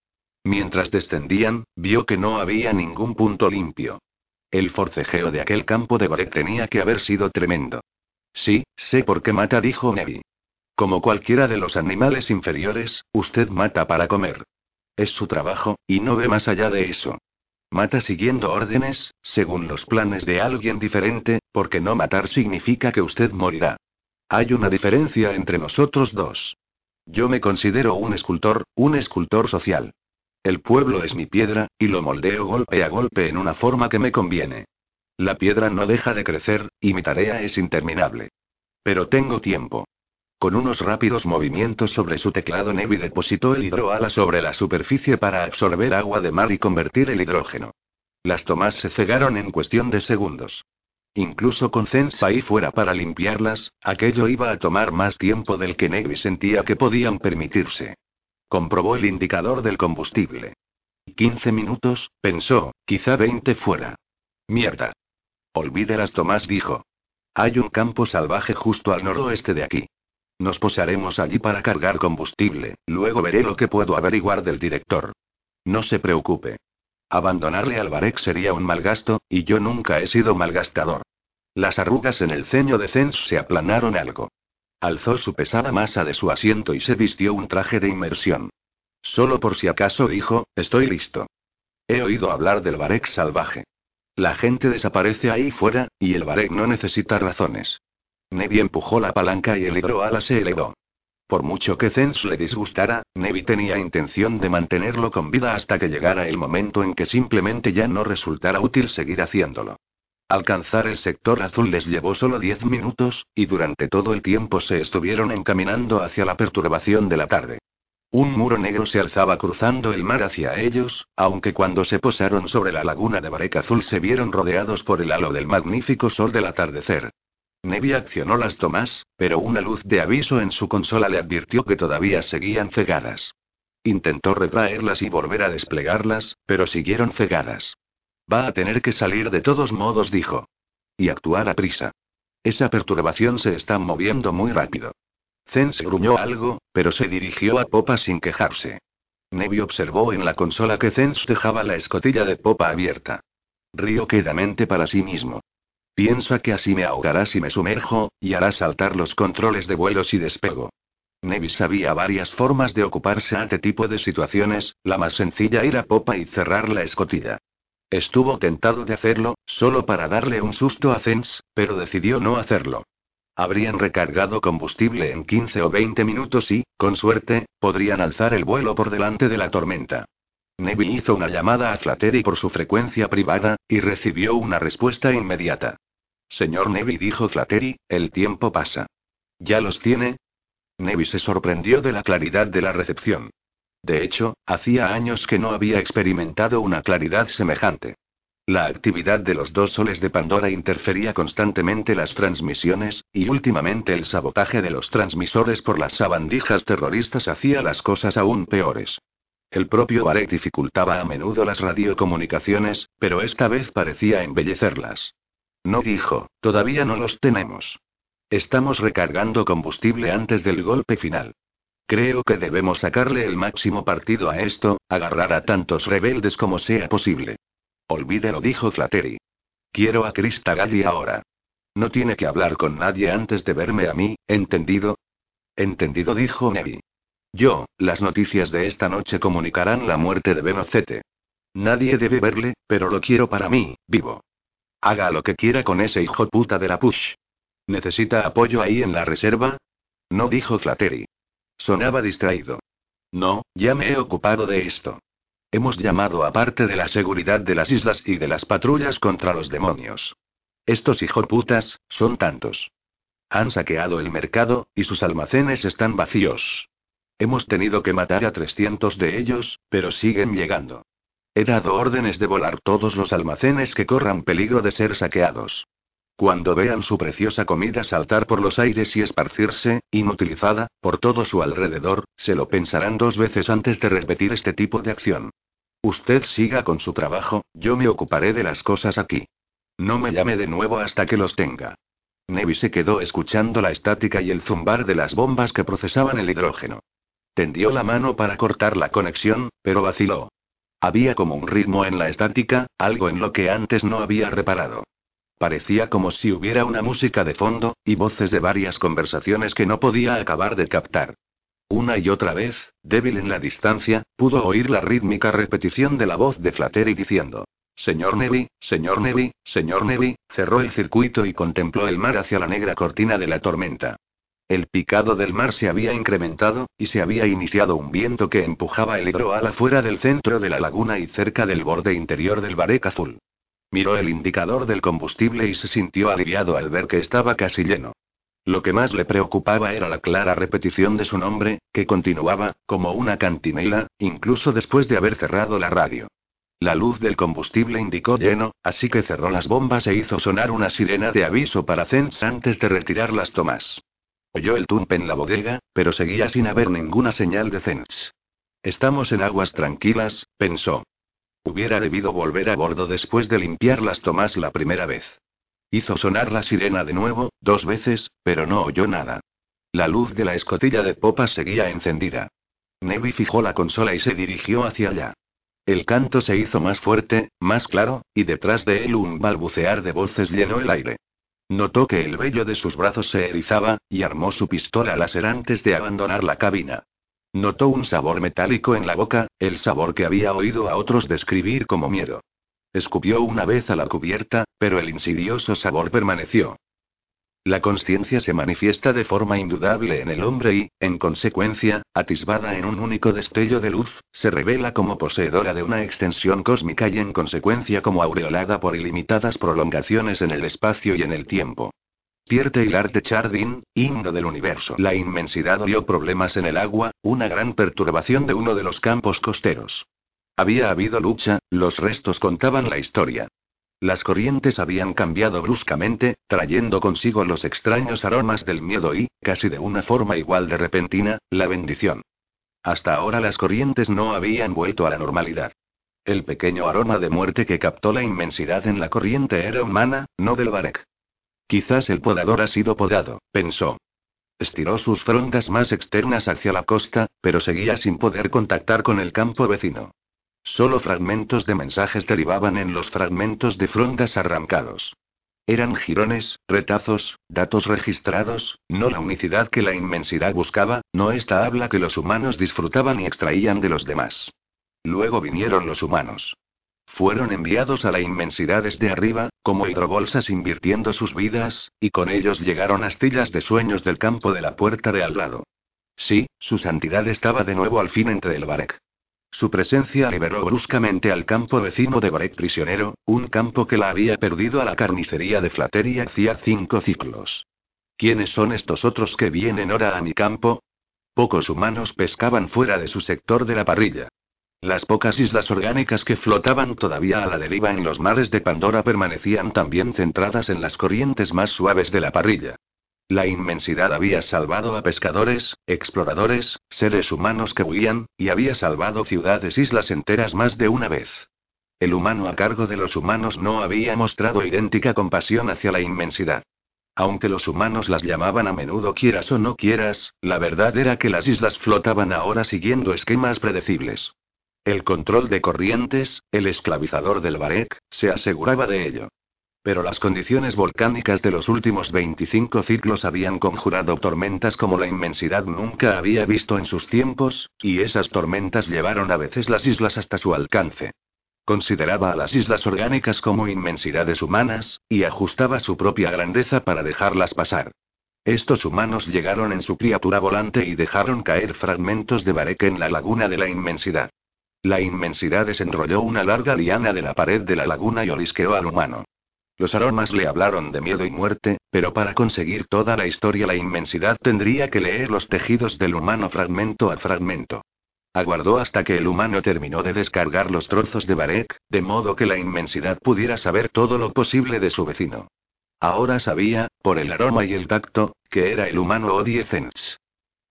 Mientras descendían, vio que no había ningún punto limpio. El forcejeo de aquel campo de Barek tenía que haber sido tremendo. Sí, sé por qué mata, dijo Nevi. Como cualquiera de los animales inferiores, usted mata para comer. Es su trabajo, y no ve más allá de eso. Mata siguiendo órdenes, según los planes de alguien diferente, porque no matar significa que usted morirá. Hay una diferencia entre nosotros dos. Yo me considero un escultor, un escultor social. El pueblo es mi piedra, y lo moldeo golpe a golpe en una forma que me conviene. La piedra no deja de crecer, y mi tarea es interminable. Pero tengo tiempo. Con unos rápidos movimientos sobre su teclado, Nevi depositó el hidroala sobre la superficie para absorber agua de mar y convertir el hidrógeno. Las tomas se cegaron en cuestión de segundos. Incluso con Zens ahí fuera para limpiarlas, aquello iba a tomar más tiempo del que Nevi sentía que podían permitirse. Comprobó el indicador del combustible. 15 minutos, pensó, quizá 20 fuera. Mierda. Olvide las tomas, dijo. Hay un campo salvaje justo al noroeste de aquí. Nos posaremos allí para cargar combustible, luego veré lo que puedo averiguar del director. No se preocupe. Abandonarle al Barek sería un mal gasto, y yo nunca he sido malgastador. Las arrugas en el ceño de Zens se aplanaron algo. Alzó su pesada masa de su asiento y se vistió un traje de inmersión. Solo por si acaso dijo, estoy listo. He oído hablar del Barek salvaje. La gente desaparece ahí fuera, y el Barek no necesita razones. Nevi empujó la palanca y el hidroala se elevó. Por mucho que Zens le disgustara, Nevi tenía intención de mantenerlo con vida hasta que llegara el momento en que simplemente ya no resultara útil seguir haciéndolo. Alcanzar el sector azul les llevó solo diez minutos, y durante todo el tiempo se estuvieron encaminando hacia la perturbación de la tarde. Un muro negro se alzaba cruzando el mar hacia ellos, aunque cuando se posaron sobre la laguna de Barek Azul se vieron rodeados por el halo del magnífico sol del atardecer. Nevi accionó las tomas, pero una luz de aviso en su consola le advirtió que todavía seguían cegadas. Intentó retraerlas y volver a desplegarlas, pero siguieron cegadas. Va a tener que salir de todos modos, dijo. Y actuar a prisa. Esa perturbación se está moviendo muy rápido. Zen se gruñó algo, pero se dirigió a popa sin quejarse. Nevi observó en la consola que Zens dejaba la escotilla de popa abierta. Río quedamente para sí mismo. Piensa que así me ahogará si me sumerjo, y hará saltar los controles de vuelo si despego. Nevi sabía varias formas de ocuparse ante tipo de situaciones, la más sencilla ir a popa y cerrar la escotilla. Estuvo tentado de hacerlo, solo para darle un susto a Zens, pero decidió no hacerlo. Habrían recargado combustible en 15 o 20 minutos y, con suerte, podrían alzar el vuelo por delante de la tormenta. Neville hizo una llamada a Flattery por su frecuencia privada, y recibió una respuesta inmediata. Señor Neville dijo Flattery, el tiempo pasa. ¿Ya los tiene? Neville se sorprendió de la claridad de la recepción. De hecho, hacía años que no había experimentado una claridad semejante. La actividad de los dos soles de Pandora interfería constantemente las transmisiones, y últimamente el sabotaje de los transmisores por las sabandijas terroristas hacía las cosas aún peores. El propio Barek dificultaba a menudo las radiocomunicaciones, pero esta vez parecía embellecerlas. No dijo, todavía no los tenemos. Estamos recargando combustible antes del golpe final. Creo que debemos sacarle el máximo partido a esto, agarrar a tantos rebeldes como sea posible. Olvídelo, dijo Flattery. Quiero a Krista Galli ahora. No tiene que hablar con nadie antes de verme a mí, ¿entendido? Entendido, dijo Nevi. Yo, las noticias de esta noche comunicarán la muerte de Benocete. Nadie debe verle, pero lo quiero para mí, vivo. Haga lo que quiera con ese hijo puta de la push. ¿Necesita apoyo ahí en la reserva? No dijo Flattery. Sonaba distraído. No, ya me he ocupado de esto. Hemos llamado a parte de la seguridad de las islas y de las patrullas contra los demonios. Estos hijoputas, son tantos. Han saqueado el mercado, y sus almacenes están vacíos. Hemos tenido que matar a 300 de ellos, pero siguen llegando. He dado órdenes de volar todos los almacenes que corran peligro de ser saqueados. Cuando vean su preciosa comida saltar por los aires y esparcirse, inutilizada, por todo su alrededor, se lo pensarán dos veces antes de repetir este tipo de acción. Usted siga con su trabajo, yo me ocuparé de las cosas aquí. No me llame de nuevo hasta que los tenga. Nevi se quedó escuchando la estática y el zumbar de las bombas que procesaban el hidrógeno. Tendió la mano para cortar la conexión, pero vaciló. Había como un ritmo en la estática, algo en lo que antes no había reparado. Parecía como si hubiera una música de fondo, y voces de varias conversaciones que no podía acabar de captar. Una y otra vez, débil en la distancia, pudo oír la rítmica repetición de la voz de Flattery diciendo: Señor Nevi, señor Nevi, señor Nevi, cerró el circuito y contempló el mar hacia la negra cortina de la tormenta. El picado del mar se había incrementado, y se había iniciado un viento que empujaba el hidroal afuera del centro de la laguna y cerca del borde interior del Barek azul. Miró el indicador del combustible y se sintió aliviado al ver que estaba casi lleno. Lo que más le preocupaba era la clara repetición de su nombre, que continuaba, como una cantinela, incluso después de haber cerrado la radio. La luz del combustible indicó lleno, así que cerró las bombas e hizo sonar una sirena de aviso para Zens antes de retirar las tomas. Oyó el tumpe en la bodega, pero seguía sin haber ninguna señal de Zens. Estamos en aguas tranquilas, pensó. Hubiera debido volver a bordo después de limpiar las tomas la primera vez. Hizo sonar la sirena de nuevo, dos veces, pero no oyó nada. La luz de la escotilla de popa seguía encendida. Nevi fijó la consola y se dirigió hacia allá. El canto se hizo más fuerte, más claro, y detrás de él un balbucear de voces llenó el aire. Notó que el vello de sus brazos se erizaba, y armó su pistola láser antes de abandonar la cabina. Notó un sabor metálico en la boca, el sabor que había oído a otros describir como miedo. Escupió una vez a la cubierta, pero el insidioso sabor permaneció. La conciencia se manifiesta de forma indudable en el hombre y, en consecuencia, atisbada en un único destello de luz, se revela como poseedora de una extensión cósmica y en consecuencia como aureolada por ilimitadas prolongaciones en el espacio y en el tiempo. Pierte Hilar de Chardin, himno del universo. La inmensidad dio problemas en el agua, una gran perturbación de uno de los campos costeros. Había habido lucha, los restos contaban la historia. Las corrientes habían cambiado bruscamente, trayendo consigo los extraños aromas del miedo y, casi de una forma igual de repentina, la bendición. Hasta ahora las corrientes no habían vuelto a la normalidad. El pequeño aroma de muerte que captó la inmensidad en la corriente era humana, no del Barek. Quizás el podador ha sido podado, pensó. Estiró sus frondas más externas hacia la costa, pero seguía sin poder contactar con el campo vecino. Solo fragmentos de mensajes derivaban en los fragmentos de frondas arrancados. Eran jirones, retazos, datos registrados, no la unicidad que la inmensidad buscaba, no esta habla que los humanos disfrutaban y extraían de los demás. Luego vinieron los humanos. Fueron enviados a la inmensidad desde arriba, como hidrobolsas invirtiendo sus vidas, y con ellos llegaron astillas de sueños del campo de la puerta de al lado. Sí, su santidad estaba de nuevo al fin entre el Barek. Su presencia liberó bruscamente al campo vecino de Barek prisionero, un campo que la había perdido a la carnicería de Flattery hacía cinco ciclos. ¿Quiénes son estos otros que vienen ahora a mi campo? Pocos humanos pescaban fuera de su sector de la parrilla. Las pocas islas orgánicas que flotaban todavía a la deriva en los mares de Pandora permanecían también centradas en las corrientes más suaves de la parrilla. La inmensidad había salvado a pescadores, exploradores, seres humanos que huían, y había salvado ciudades, islas enteras más de una vez. El humano a cargo de los humanos no había mostrado idéntica compasión hacia la inmensidad. Aunque los humanos las llamaban a menudo quieras o no quieras, la verdad era que las islas flotaban ahora siguiendo esquemas predecibles. El control de corrientes, el esclavizador del Barek, se aseguraba de ello. Pero las condiciones volcánicas de los últimos 25 ciclos habían conjurado tormentas como la inmensidad nunca había visto en sus tiempos, y esas tormentas llevaron a veces las islas hasta su alcance. Consideraba a las islas orgánicas como inmensidades humanas, y ajustaba su propia grandeza para dejarlas pasar. Estos humanos llegaron en su criatura volante y dejaron caer fragmentos de Barek en la laguna de la inmensidad. La inmensidad desenrolló una larga liana de la pared de la laguna y olisqueó al humano. Los aromas le hablaron de miedo y muerte, pero para conseguir toda la historia la inmensidad tendría que leer los tejidos del humano fragmento a fragmento. Aguardó hasta que el humano terminó de descargar los trozos de Barek, de modo que la inmensidad pudiera saber todo lo posible de su vecino. Ahora sabía, por el aroma y el tacto, que era el humano Odiecens.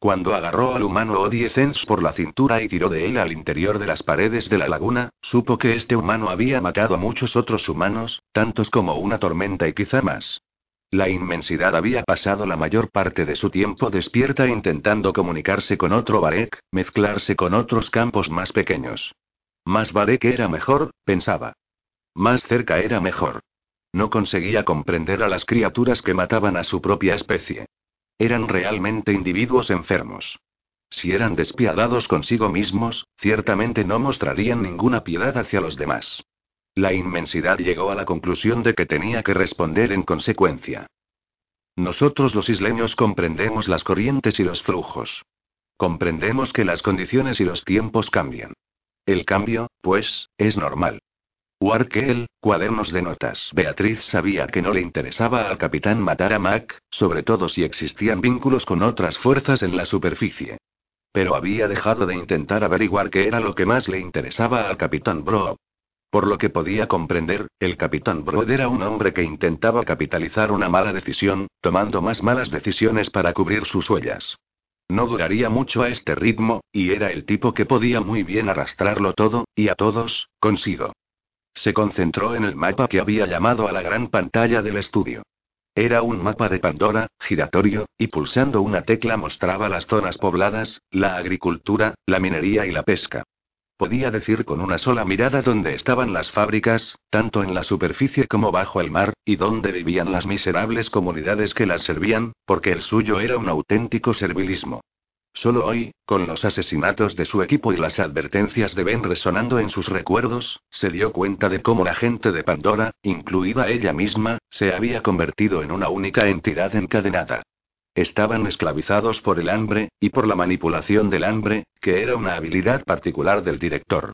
Cuando agarró al humano Odiecens por la cintura y tiró de él al interior de las paredes de la laguna, supo que este humano había matado a muchos otros humanos, tantos como una tormenta y quizá más. La inmensidad había pasado la mayor parte de su tiempo despierta intentando comunicarse con otro Barek, mezclarse con otros campos más pequeños. Más Barek era mejor, pensaba. Más cerca era mejor. No conseguía comprender a las criaturas que mataban a su propia especie. Eran realmente individuos enfermos. Si eran despiadados consigo mismos, ciertamente no mostrarían ninguna piedad hacia los demás. La inmensidad llegó a la conclusión de que tenía que responder en consecuencia. Nosotros los isleños comprendemos las corrientes y los flujos. Comprendemos que las condiciones y los tiempos cambian. El cambio, pues, es normal. Warkel, cuadernos de notas. Beatriz sabía que no le interesaba al capitán matar a Mac, sobre todo si existían vínculos con otras fuerzas en la superficie. Pero había dejado de intentar averiguar qué era lo que más le interesaba al capitán Bro. Por lo que podía comprender, el capitán Broad era un hombre que intentaba capitalizar una mala decisión, tomando más malas decisiones para cubrir sus huellas. No duraría mucho a este ritmo, y era el tipo que podía muy bien arrastrarlo todo, y a todos, consigo. Se concentró en el mapa que había llamado a la gran pantalla del estudio. Era un mapa de Pandora, giratorio, y pulsando una tecla mostraba las zonas pobladas, la agricultura, la minería y la pesca. Podía decir con una sola mirada dónde estaban las fábricas, tanto en la superficie como bajo el mar, y dónde vivían las miserables comunidades que las servían, porque el suyo era un auténtico servilismo. Solo hoy, con los asesinatos de su equipo y las advertencias de Ben resonando en sus recuerdos, se dio cuenta de cómo la gente de Pandora, incluida ella misma, se había convertido en una única entidad encadenada. Estaban esclavizados por el hambre, y por la manipulación del hambre, que era una habilidad particular del director.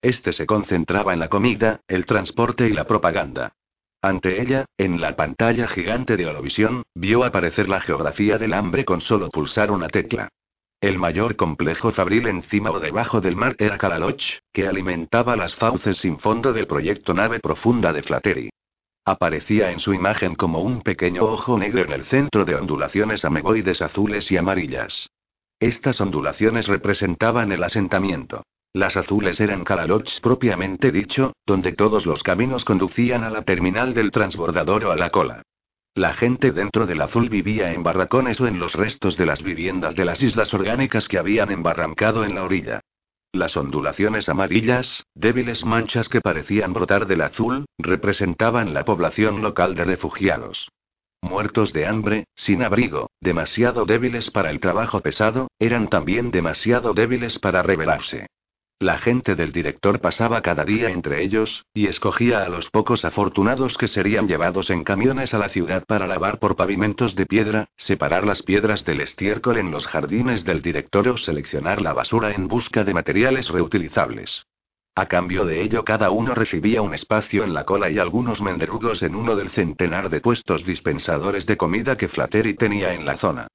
Este se concentraba en la comida, el transporte y la propaganda. Ante ella, en la pantalla gigante de Olovisión, vio aparecer la geografía del hambre con solo pulsar una tecla. El mayor complejo fabril encima o debajo del mar era Kalaloch, que alimentaba las fauces sin fondo del proyecto nave profunda de Flattery. Aparecía en su imagen como un pequeño ojo negro en el centro de ondulaciones ameboides azules y amarillas. Estas ondulaciones representaban el asentamiento. Las azules eran Calalochs propiamente dicho, donde todos los caminos conducían a la terminal del transbordador o a la cola. La gente dentro del azul vivía en barracones o en los restos de las viviendas de las islas orgánicas que habían embarrancado en la orilla. Las ondulaciones amarillas, débiles manchas que parecían brotar del azul, representaban la población local de refugiados. Muertos de hambre, sin abrigo, demasiado débiles para el trabajo pesado, eran también demasiado débiles para rebelarse. La gente del director pasaba cada día entre ellos, y escogía a los pocos afortunados que serían llevados en camiones a la ciudad para lavar por pavimentos de piedra, separar las piedras del estiércol en los jardines del director o seleccionar la basura en busca de materiales reutilizables. A cambio de ello cada uno recibía un espacio en la cola y algunos menderugos en uno del centenar de puestos dispensadores de comida que Flattery tenía en la zona.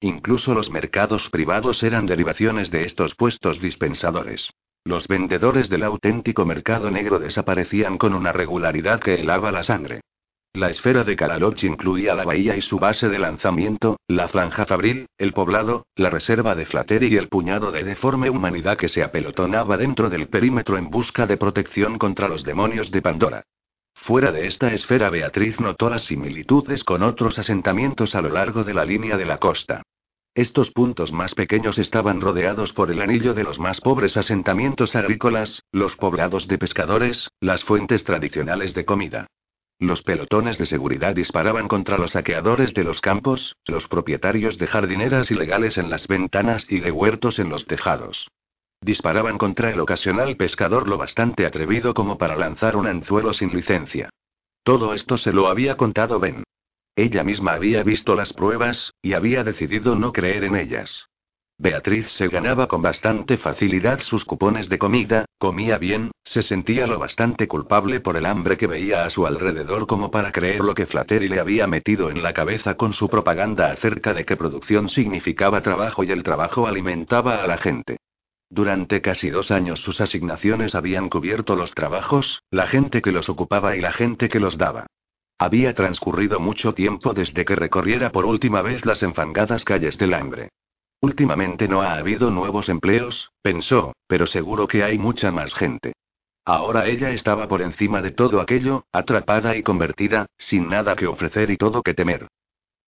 Incluso los mercados privados eran derivaciones de estos puestos dispensadores. Los vendedores del auténtico mercado negro desaparecían con una regularidad que helaba la sangre. La esfera de Karaloch incluía la bahía y su base de lanzamiento, la franja fabril, el poblado, la reserva de Flattery y el puñado de deforme humanidad que se apelotonaba dentro del perímetro en busca de protección contra los demonios de Pandora. Fuera de esta esfera Beatriz notó las similitudes con otros asentamientos a lo largo de la línea de la costa. Estos puntos más pequeños estaban rodeados por el anillo de los más pobres asentamientos agrícolas, los poblados de pescadores, las fuentes tradicionales de comida. Los pelotones de seguridad disparaban contra los saqueadores de los campos, los propietarios de jardineras ilegales en las ventanas y de huertos en los tejados. Disparaban contra el ocasional pescador lo bastante atrevido como para lanzar un anzuelo sin licencia. Todo esto se lo había contado Ben. Ella misma había visto las pruebas, y había decidido no creer en ellas. Beatriz se ganaba con bastante facilidad sus cupones de comida, comía bien, se sentía lo bastante culpable por el hambre que veía a su alrededor como para creer lo que Flattery le había metido en la cabeza con su propaganda acerca de que producción significaba trabajo y el trabajo alimentaba a la gente. Durante casi dos años sus asignaciones habían cubierto los trabajos, la gente que los ocupaba y la gente que los daba. Había transcurrido mucho tiempo desde que recorriera por última vez las enfangadas calles del hambre. Últimamente no ha habido nuevos empleos, pensó, pero seguro que hay mucha más gente. Ahora ella estaba por encima de todo aquello, atrapada y convertida, sin nada que ofrecer y todo que temer.